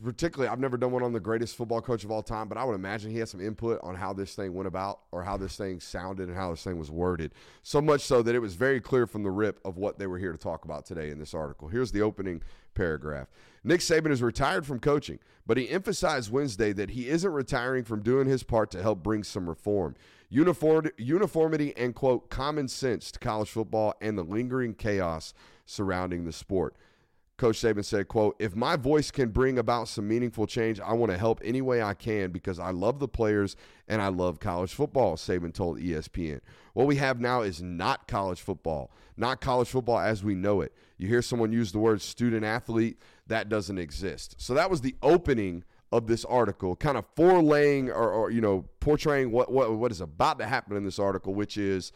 particularly I've never done one on the greatest football coach of all time, but I would imagine he had some input on how this thing went about or how this thing sounded and how this thing was worded. So much so that it was very clear from the rip of what they were here to talk about today in this article. Here's the opening paragraph. Nick Saban is retired from coaching, but he emphasized Wednesday that he isn't retiring from doing his part to help bring some reform. Uniform, uniformity and quote common sense to college football and the lingering chaos surrounding the sport. Coach Saban said, quote, if my voice can bring about some meaningful change, I want to help any way I can because I love the players and I love college football, Saban told ESPN. What we have now is not college football, not college football as we know it. You hear someone use the word student athlete, that doesn't exist. So that was the opening of this article, kind of forelaying or, or you know, portraying what, what what is about to happen in this article, which is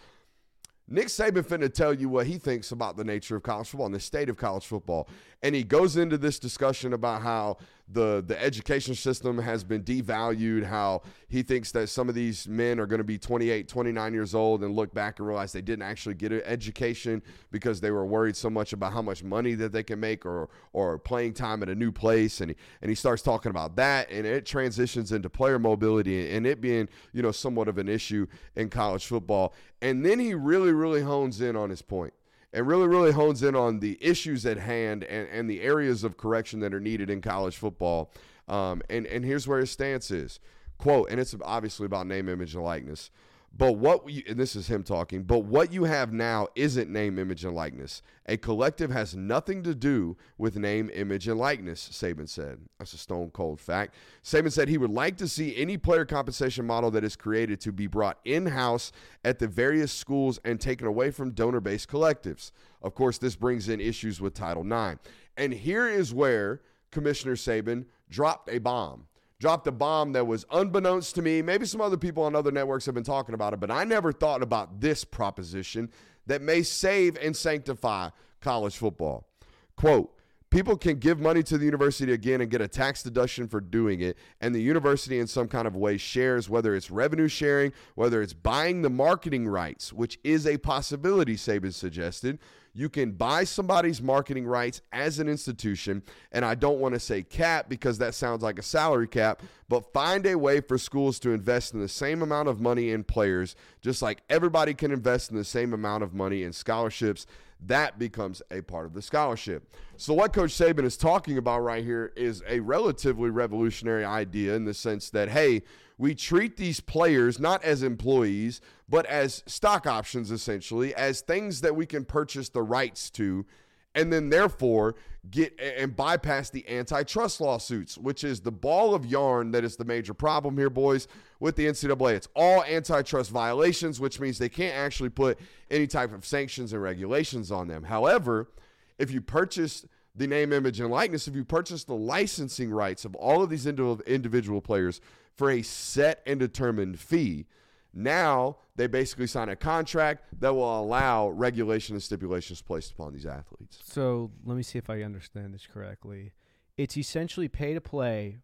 Nick Saban finna tell you what he thinks about the nature of college football and the state of college football. And he goes into this discussion about how the the education system has been devalued, how he thinks that some of these men are going to be 28, 29 years old and look back and realize they didn't actually get an education because they were worried so much about how much money that they can make or or playing time at a new place and he, and he starts talking about that and it transitions into player mobility and it being, you know, somewhat of an issue in college football. And then he really really hones in on his point and really, really hones in on the issues at hand and, and the areas of correction that are needed in college football. Um, and, and here's where his stance is quote, and it's obviously about name, image, and likeness. But what and this is him talking, but what you have now isn't name, image, and likeness. A collective has nothing to do with name, image, and likeness, Saban said. That's a stone cold fact. Saban said he would like to see any player compensation model that is created to be brought in house at the various schools and taken away from donor based collectives. Of course, this brings in issues with Title IX. And here is where Commissioner Saban dropped a bomb dropped a bomb that was unbeknownst to me. Maybe some other people on other networks have been talking about it, but I never thought about this proposition that may save and sanctify college football. Quote, People can give money to the university again and get a tax deduction for doing it. And the university, in some kind of way, shares whether it's revenue sharing, whether it's buying the marketing rights, which is a possibility, Saban suggested. You can buy somebody's marketing rights as an institution. And I don't want to say cap because that sounds like a salary cap, but find a way for schools to invest in the same amount of money in players, just like everybody can invest in the same amount of money in scholarships that becomes a part of the scholarship. So, what Coach Saban is talking about right here is a relatively revolutionary idea in the sense that, hey, we treat these players not as employees, but as stock options, essentially, as things that we can purchase the rights to and then therefore get and bypass the antitrust lawsuits, which is the ball of yarn that is the major problem here, boys, with the NCAA. It's all antitrust violations, which means they can't actually put any type of sanctions and regulations on them. However, if you purchase the name, image, and likeness, if you purchase the licensing rights of all of these individual players for a set and determined fee, now they basically sign a contract that will allow regulation and stipulations placed upon these athletes. So let me see if I understand this correctly. It's essentially pay to play,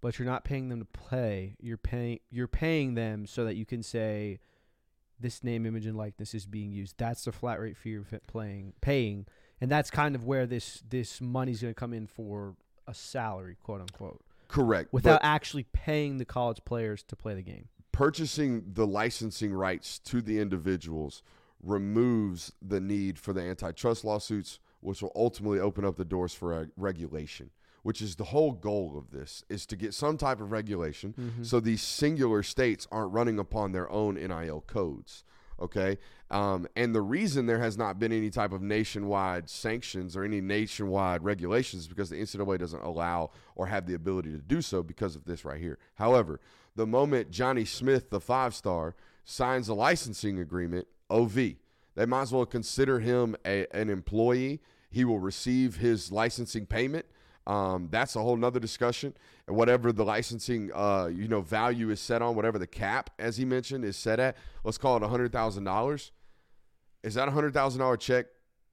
but you're not paying them to play. You're paying you're paying them so that you can say this name, image, and likeness is being used. That's the flat rate fee you're playing, paying, and that's kind of where this this money's going to come in for a salary, quote unquote, Correct. without actually paying the college players to play the game. Purchasing the licensing rights to the individuals removes the need for the antitrust lawsuits, which will ultimately open up the doors for uh, regulation. Which is the whole goal of this is to get some type of regulation, so these singular states aren't running upon their own NIL codes. Okay, um, and the reason there has not been any type of nationwide sanctions or any nationwide regulations is because the NCAA doesn't allow or have the ability to do so because of this right here. However, the moment Johnny Smith, the five star, signs a licensing agreement, OV, they might as well consider him a, an employee. He will receive his licensing payment. Um, that's a whole nother discussion. And whatever the licensing, uh, you know, value is set on, whatever the cap, as he mentioned, is set at, let's call it hundred thousand dollars. Is that a hundred thousand dollar check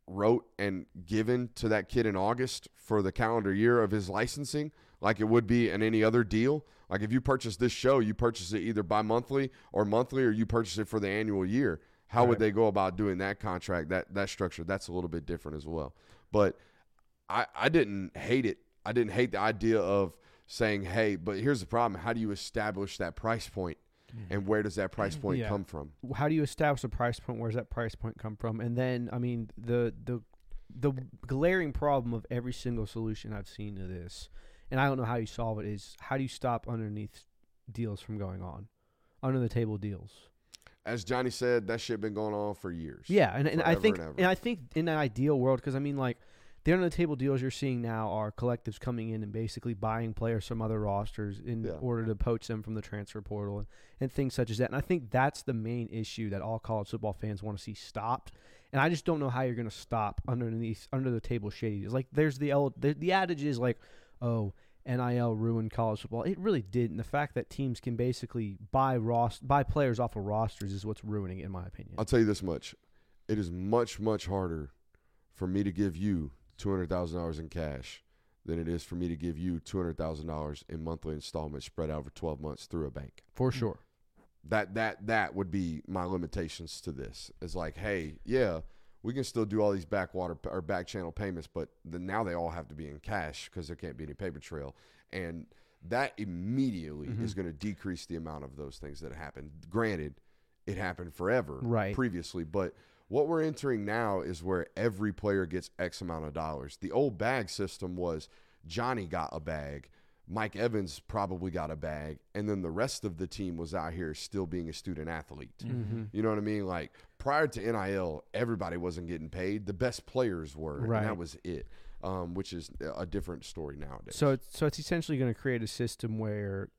wrote and given to that kid in August for the calendar year of his licensing, like it would be in any other deal? Like if you purchase this show, you purchase it either bi monthly or monthly, or you purchase it for the annual year. How would they go about doing that contract? That that structure that's a little bit different as well. But I, I didn't hate it. I didn't hate the idea of saying, hey, but here's the problem. How do you establish that price point? Mm-hmm. And where does that price point Yeah. come from? how do you establish a price point? Where does that price point come from? And then, I mean, the the the glaring problem of every single solution I've seen to this, and I don't know how you solve it, is how do you stop underneath deals from going on, under the table deals? As Johnny said, that shit been going on for years. Yeah, and, and I think and and I think in an ideal world, because I mean, like the under the table deals you're seeing now are collectives coming in and basically buying players from other rosters in Yeah. order to poach them from the transfer portal and, and things such as that. And I think that's the main issue that all college football fans want to see stopped. And I just don't know how you're going to stop underneath under the table shady deals. Like there's the the, the adage is like, oh. NIL ruined college football. It really didn't. The fact that teams can basically buy rost- buy players off of rosters is what's ruining it, in my opinion. I'll tell you this much: it is much, much harder for me to give you two hundred thousand dollars in cash than it is for me to give you two hundred thousand dollars in monthly installments spread out over twelve months through a bank. For sure. That that that would be my limitations to this. It's like, hey, yeah, we can still do all these backwater or back channel payments, but then now they all have to be in cash because there can't be any paper trail, and that immediately Mm-hmm. is going to decrease the amount of those things that happen. Granted, it happened forever Right. previously, but what we're entering now is where every player gets X amount of dollars. The old bag system was Johnny got a bag, Mike Evans probably got a bag, and then the rest of the team was out here still being a student athlete. Mm-hmm. You know what I mean? Like prior to NIL, everybody wasn't getting paid. The best players were, and that was it. Um, which is a different story nowadays. So it's so it's essentially going to create a system where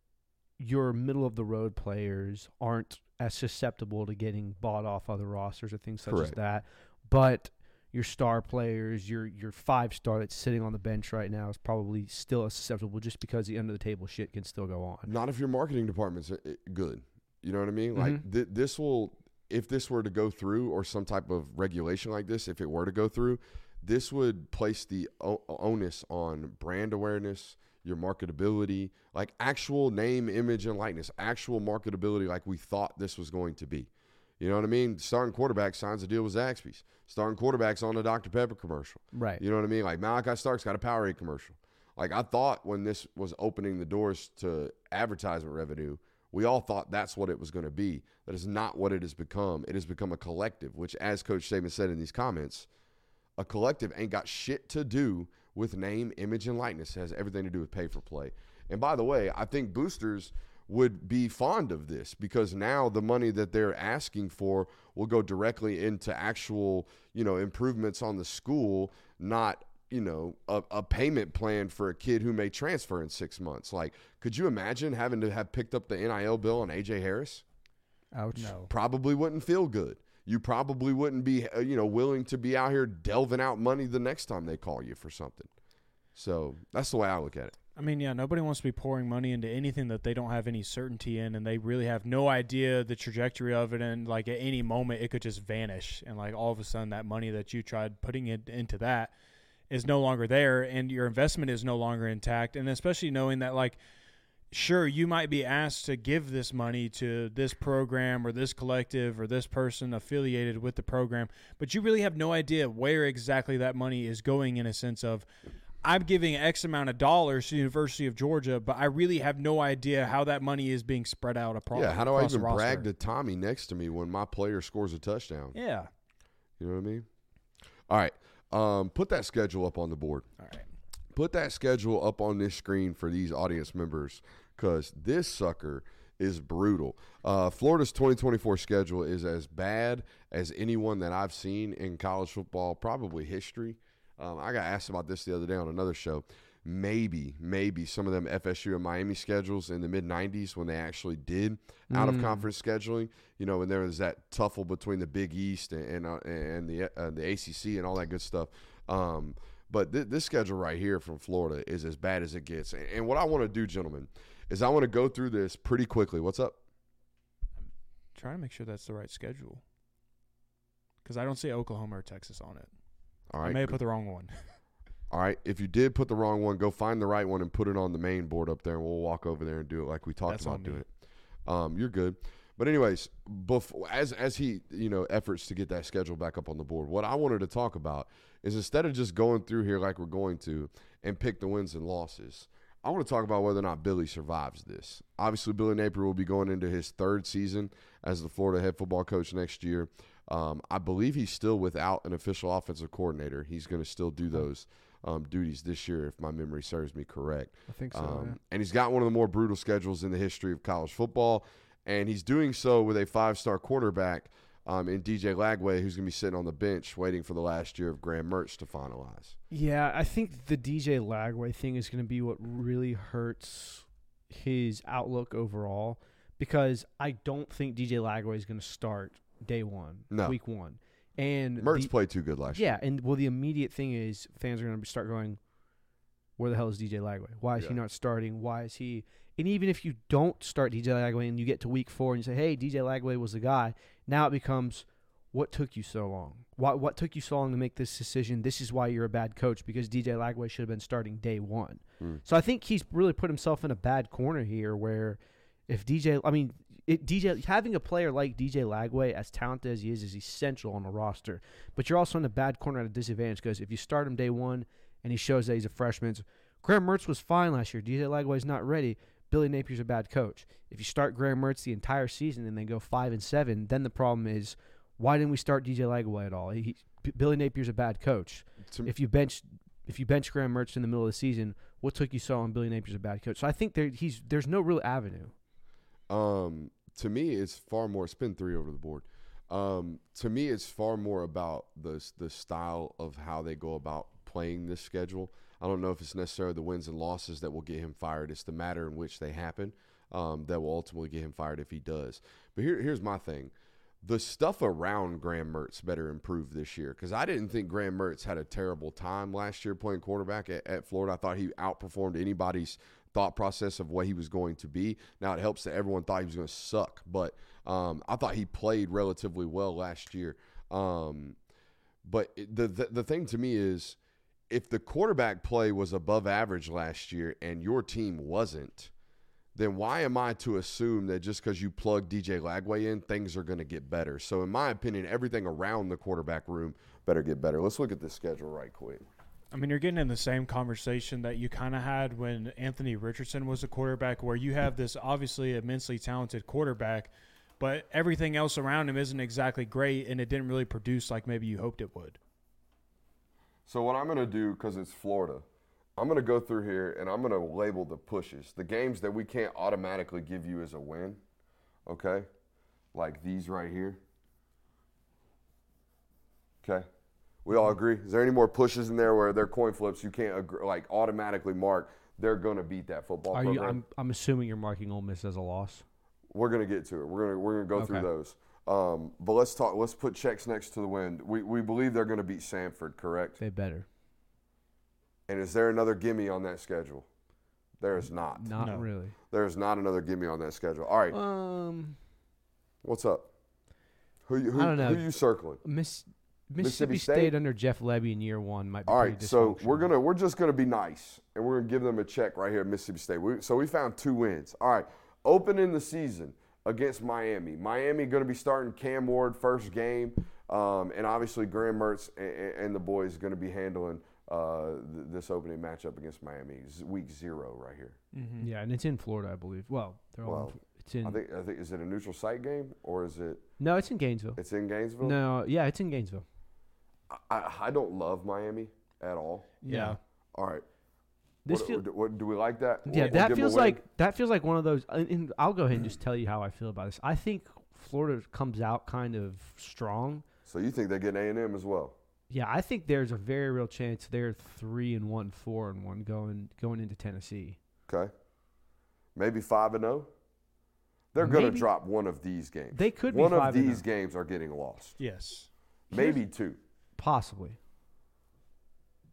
your middle of the road players aren't as susceptible to getting bought off other rosters or things such as that, but your star players, your your five star that's sitting on the bench right now is probably still susceptible just because the under the table shit can still go on. Not if your marketing department's uh, good. You know what I mean? Like Mhm. th- this will, if this were to go through, or some type of regulation like this, if it were to go through, this would place the o- onus on brand awareness, your marketability, like actual name, image, and likeness, actual marketability, like we thought this was going to be. You know what I mean? Starting quarterback signs a deal with Zaxby's. Starting quarterback's on the Dr. Pepper commercial. Right. You know what I mean? Like Malaki Starks got a Powerade commercial. Like I thought when this was opening the doors to advertisement revenue, we all thought that's what it was going to be. That is not what it has become. It has become a collective, which, as Coach Saban said in these comments, a collective ain't got shit to do with name, image, and likeness. It has everything to do with pay for play. And by the way, I think boosters would be fond of this because now the money that they're asking for will go directly into actual, you know, improvements on the school, not you know a, a payment plan for a kid who may transfer in six months. Like, could you imagine having to have picked up the NIL bill on AJ Harris? Ouch. No. probably wouldn't feel good. You probably wouldn't be, uh, you know, willing to be out here delving out money the next time they call you for something. So that's the way I look at it. I mean, yeah, nobody wants to be pouring money into anything that they don't have any certainty in, and they really have no idea the trajectory of it. And like at any moment, it could just vanish, and like all of a sudden, that money that you tried putting it into that is no longer there, and your investment is no longer intact. And especially knowing that like sure you might be asked to give this money to this program or this collective or this person affiliated with the program but you really have no idea where exactly that money is going in a sense of i'm giving x amount of dollars to the university of georgia but i really have no idea how that money is being spread out across yeah, how do I even brag to Tommy next to me when my player scores a touchdown? yeah You know what I mean? All right. Um, put that schedule up on the board. all right Put that schedule up on this screen for these audience members because this sucker is brutal. Uh, Florida's 2024 schedule is as bad as anyone that I've seen in college football, probably history. Um, I got asked about this the other day on another show. Maybe, maybe some of them FSU and Miami schedules in the mid 90s when they actually did out of conference scheduling. You know, when there was that tuffle between the Big East and and, uh, and the uh, the ACC and all that good stuff. Um, but th- this schedule right here from Florida is as bad as it gets. And, and what I want to do, gentlemen, is I want to go through this pretty quickly. What's up? I'm trying to make sure that's the right schedule because i don't see oklahoma or texas on it All i may have put the wrong one All right. If you did put the wrong one, go find the right one and put it on the main board up there, and we'll walk over there and do it like we talked That's about doing it. Um, you're good. But anyways, before as as he you know efforts to get that schedule back up on the board, what I wanted to talk about is instead of just going through here like we're going to and pick the wins and losses, I want to talk about whether or not Billy survives this. Obviously, Billy Napier will be going into his third season as the Florida head football coach next year. Um, I believe he's still without an official offensive coordinator. He's going to still do those um, duties this year, if my memory serves me correct. I think so. Um, And he's got one of the more brutal schedules in the history of college football. And he's doing so with a five star quarterback um, in DJ Lagway, who's going to be sitting on the bench waiting for the last year of Graham Mertz to finalize. Yeah, I think the DJ Lagway thing is going to be what really hurts his outlook overall because I don't think DJ Lagway is going to start day one, No. week one. And Mertz the- played too good last year. yeah, and well, the immediate thing is fans are going to start going, "Where the hell is DJ Lagway? Why is he not starting? Why is he?" And even if you don't start DJ Lagway and you get to week four and you say, "Hey, DJ Lagway was the guy," now it becomes, "What took you so long? What what took you so long to make this decision? This is why you're a bad coach because DJ Lagway should have been starting day one." Hmm. So I think he's really put himself in a bad corner here, where if DJ, I mean, it, DJ having a player like DJ Lagway, as talented as he is, is essential on a roster. But you're also in a bad corner at a disadvantage because if you start him day one and he shows that he's a freshman, Graham Mertz was fine last year. DJ Lagway's not ready. Billy Napier's a bad coach. If you start Graham Mertz the entire season and they go five and seven, then the problem is why didn't we start DJ Lagway at all? He, Billy Napier's a bad coach. To- If you bench if you bench Graham Mertz in the middle of the season, what took you so long? Billy Napier's a bad coach. So I think there he's there's no real avenue. Um, to me, it's far more. Spin three over the board. Um, to me, it's far more about the the style of how they go about playing this schedule. I don't know if it's necessarily the wins and losses that will get him fired. It's the matter in which they happen um, that will ultimately get him fired if he does. But here, here's my thing: the stuff around Graham Mertz better improve this year because I didn't think Graham Mertz had a terrible time last year playing quarterback at, at Florida. I thought he outperformed anybody's thought process of what he was going to be. Now it helps that everyone thought he was going to suck, but um, I thought he played relatively well last year. Um, but the, the the thing to me is, if the quarterback play was above average last year and your team wasn't, then why am I to assume that just because you plug DJ Lagway in, things are going to get better? So, in my opinion, everything around the quarterback room better get better. Let's look at the schedule right quick. I mean, you're getting in the same conversation that you kind of had when Anthony Richardson was a quarterback, where you have this obviously immensely talented quarterback, but everything else around him isn't exactly great, and it didn't really produce like maybe you hoped it would. So what I'm going to do, because it's Florida, I'm going to go through here and I'm going to label the pushes, the games that we can't automatically give you as a win. Okay, like these right here. Okay, we all agree. Is there any more pushes in there where they're coin flips? You can't agree, like automatically mark they're going to beat that football Are program. you? I'm I'm assuming you're marking Ole Miss as a loss. We're gonna get to it. We're gonna we're gonna go through those. Um, but let's talk. Let's put checks next to the win. We we believe they're gonna beat Samford, correct? They better. And is there another gimme on that schedule? There is not. Not No. really. There is not another gimme on that schedule. All right, Um, what's up? Who you who, I don't know. who you circling? Miss Mississippi State? State? under Jeff Lebby in year one might be All pretty right, so we're gonna we're just gonna be nice, and we're gonna give them a check right here at Mississippi State. We, so we found two wins. All right, opening the season against Miami. Miami gonna be starting Cam Ward first game, um, and obviously Graham Mertz and, and the boys gonna be handling uh, th- this opening matchup against Miami. Z- Week zero right here. Mm-hmm. Yeah, and it's in Florida, I believe. Well, they're all. Well, in, it's in. I think I think is it a neutral site game or is it no, it's in Gainesville. it's in Gainesville? No, yeah, it's in Gainesville. I, I don't love Miami at all. Yeah. All right. This what, feel- what- what- do we like that? Yeah, We'll- we'll that give 'em a feels like that feels like one of those. And and I'll go ahead and just tell you how I feel about this. I think Florida comes out kind of strong. So you think they're getting A and M as well? Yeah, I think there's a very real chance they're three and one, four and one going going into Tennessee. Okay. Maybe five and zero. They're going to drop one of these games. They could one of five and oh. these oh. games are getting lost. Yes. Maybe two. Possibly.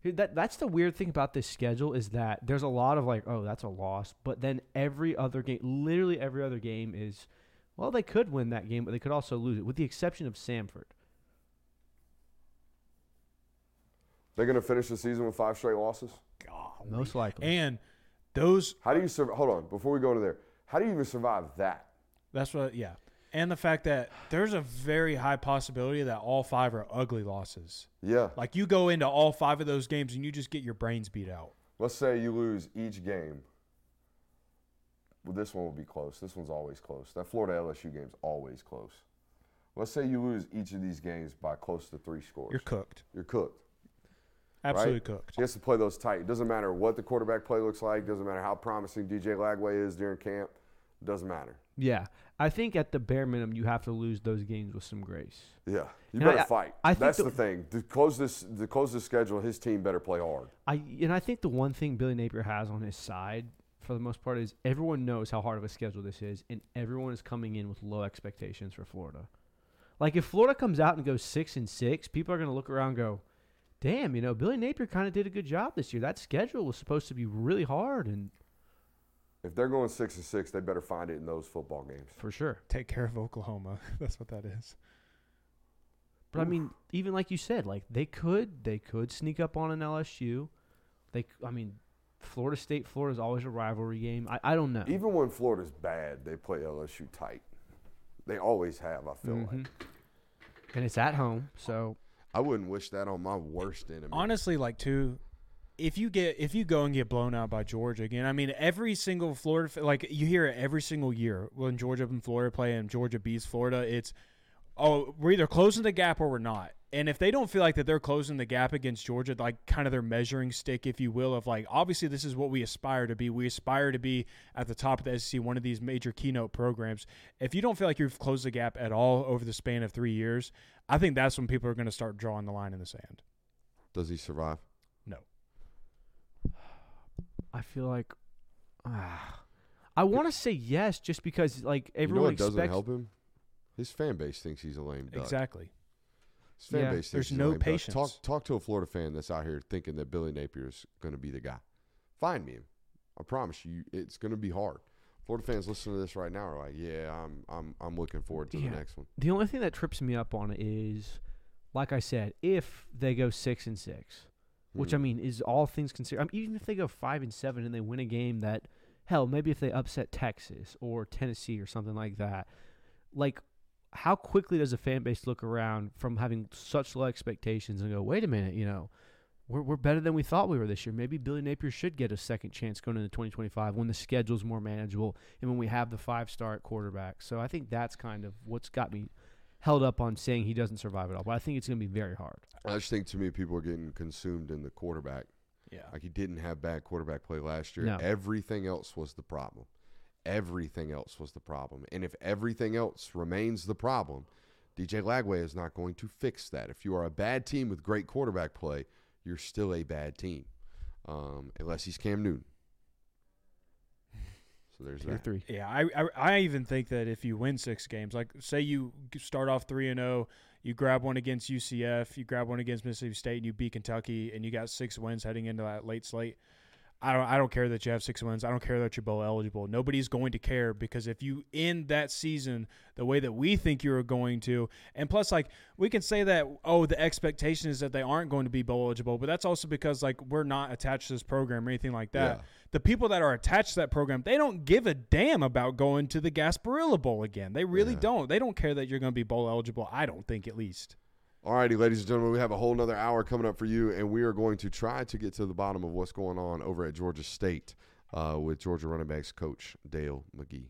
That that's the weird thing about this schedule is that there's a lot of like, oh, that's a loss, but then every other game, literally every other game is, well, they could win that game, but they could also lose it, with the exception of Samford. They're going to finish the season with five straight losses. God. Most likely. And those How do you survive? Hold on, before we go into there, how do you even survive that? That's what, yeah. And the fact that there's a very high possibility that all five are ugly losses. Yeah. Like you go into all five of those games and you just get your brains beat out. Let's say you lose each game. Well, this one will be close. This one's always close. That Florida LSU game's always close. Let's say you lose each of these games by close to three scores. You're cooked. You're cooked. Absolutely right? cooked. He has to play those tight. It doesn't matter what the quarterback play looks like. Doesn't matter how promising DJ Lagway is during camp. Doesn't matter. Yeah, I think at the bare minimum you have to lose those games with some grace. Yeah, you And better I- fight. I think That's the- the, thing. To close this, to close this schedule, his team better play hard. I and I think the one thing Billy Napier has on his side for the most part is everyone knows how hard of a schedule this is, and everyone is coming in with low expectations for Florida. Like if Florida comes out and goes six and six, people are going to look around and go, "Damn, you know, Billy Napier kind of did a good job this year. That schedule was supposed to be really hard, and If they're going six and six, they better find it in those football games. for sure." Take care of Oklahoma. That's what that is. But I mean, even like you said, like they could they could sneak up on an LSU. They, I mean, Florida State Florida is always a rivalry game. I, I don't know. Even when Florida's bad, they play LSU tight. They always have. I feel Mhm. like. and it's at home, so I wouldn't wish that on my worst enemy. Honestly, like too, if you get if you go and get blown out by Georgia again, I mean, every single Florida like you hear it every single year when Georgia and Florida play and Georgia beats Florida, it's oh we're either closing the gap or we're not. And if they don't feel like that they're closing the gap against Georgia, like kind of their measuring stick, if you will, of like obviously this is what we aspire to be. We aspire to be at the top of the SEC, one of these major keynote programs. If you don't feel like you've closed the gap at all over the span of three years, I think that's when people are going to start drawing the line in the sand. Does he survive? I feel like ah, I want to say yes, just because like you know everyone doesn't help him? His fan base thinks he's a lame duck. Exactly. His fan Yeah. base thinks There's he's a no lame duck. Talk talk to a Florida fan that's out here thinking that Billy Napier's going to be the guy. Find me him. I promise you, it's going to be hard. Florida fans listening to this right now are like, "Yeah, I'm I'm I'm looking forward to Yeah. the next one." The only thing that trips me up on it is, like I said, if they go six and six, which I Hmm. mean is all things considered. I mean, even if they go five and seven and they win a game that, hell, maybe if they upset Texas or Tennessee or something like that, like how quickly does a fan base look around from having such low expectations and go, wait a minute, you know, we're we're better than we thought we were this year. Maybe Billy Napier should get a second chance going into 2025 when the schedule's more manageable and when we have the five star quarterback. So I think that's kind of what's got me held up on saying he doesn't survive at all. But I think it's going to be very hard. I just think too many people are getting consumed in the quarterback. Yeah. Like he didn't have bad quarterback play last year. No. Everything else was the problem. Everything else was the problem. And if everything else remains the problem, DJ Lagway is not going to fix that. If you are a bad team with great quarterback play, you're still a bad team, um, unless he's Cam Newton. So there's Tier that. three. Yeah, I, I I even think that if you win six games, like say you start off three and zero, you grab one against UCF, you grab one against Mississippi State, and you beat Kentucky, and you got six wins heading into that late slate. I don't I don't care that you have six wins. I don't care that you're bowl eligible. Nobody's going to care because if you end that season the way that we think you're going to, and plus like we can say that oh the expectation is that they aren't going to be bowl eligible, but that's also because like we're not attached to this program or anything like that. Yeah. The people that are attached to that program, they don't give a damn about going to the Gasparilla Bowl again. They really Yeah. don't. They don't care that you're going to be bowl eligible. I don't think at least. Alrighty, ladies and gentlemen, we have a whole nother hour coming up for you, and we are going to try to get to the bottom of what's going on over at Georgia State uh, with Georgia running backs coach Dell McGee.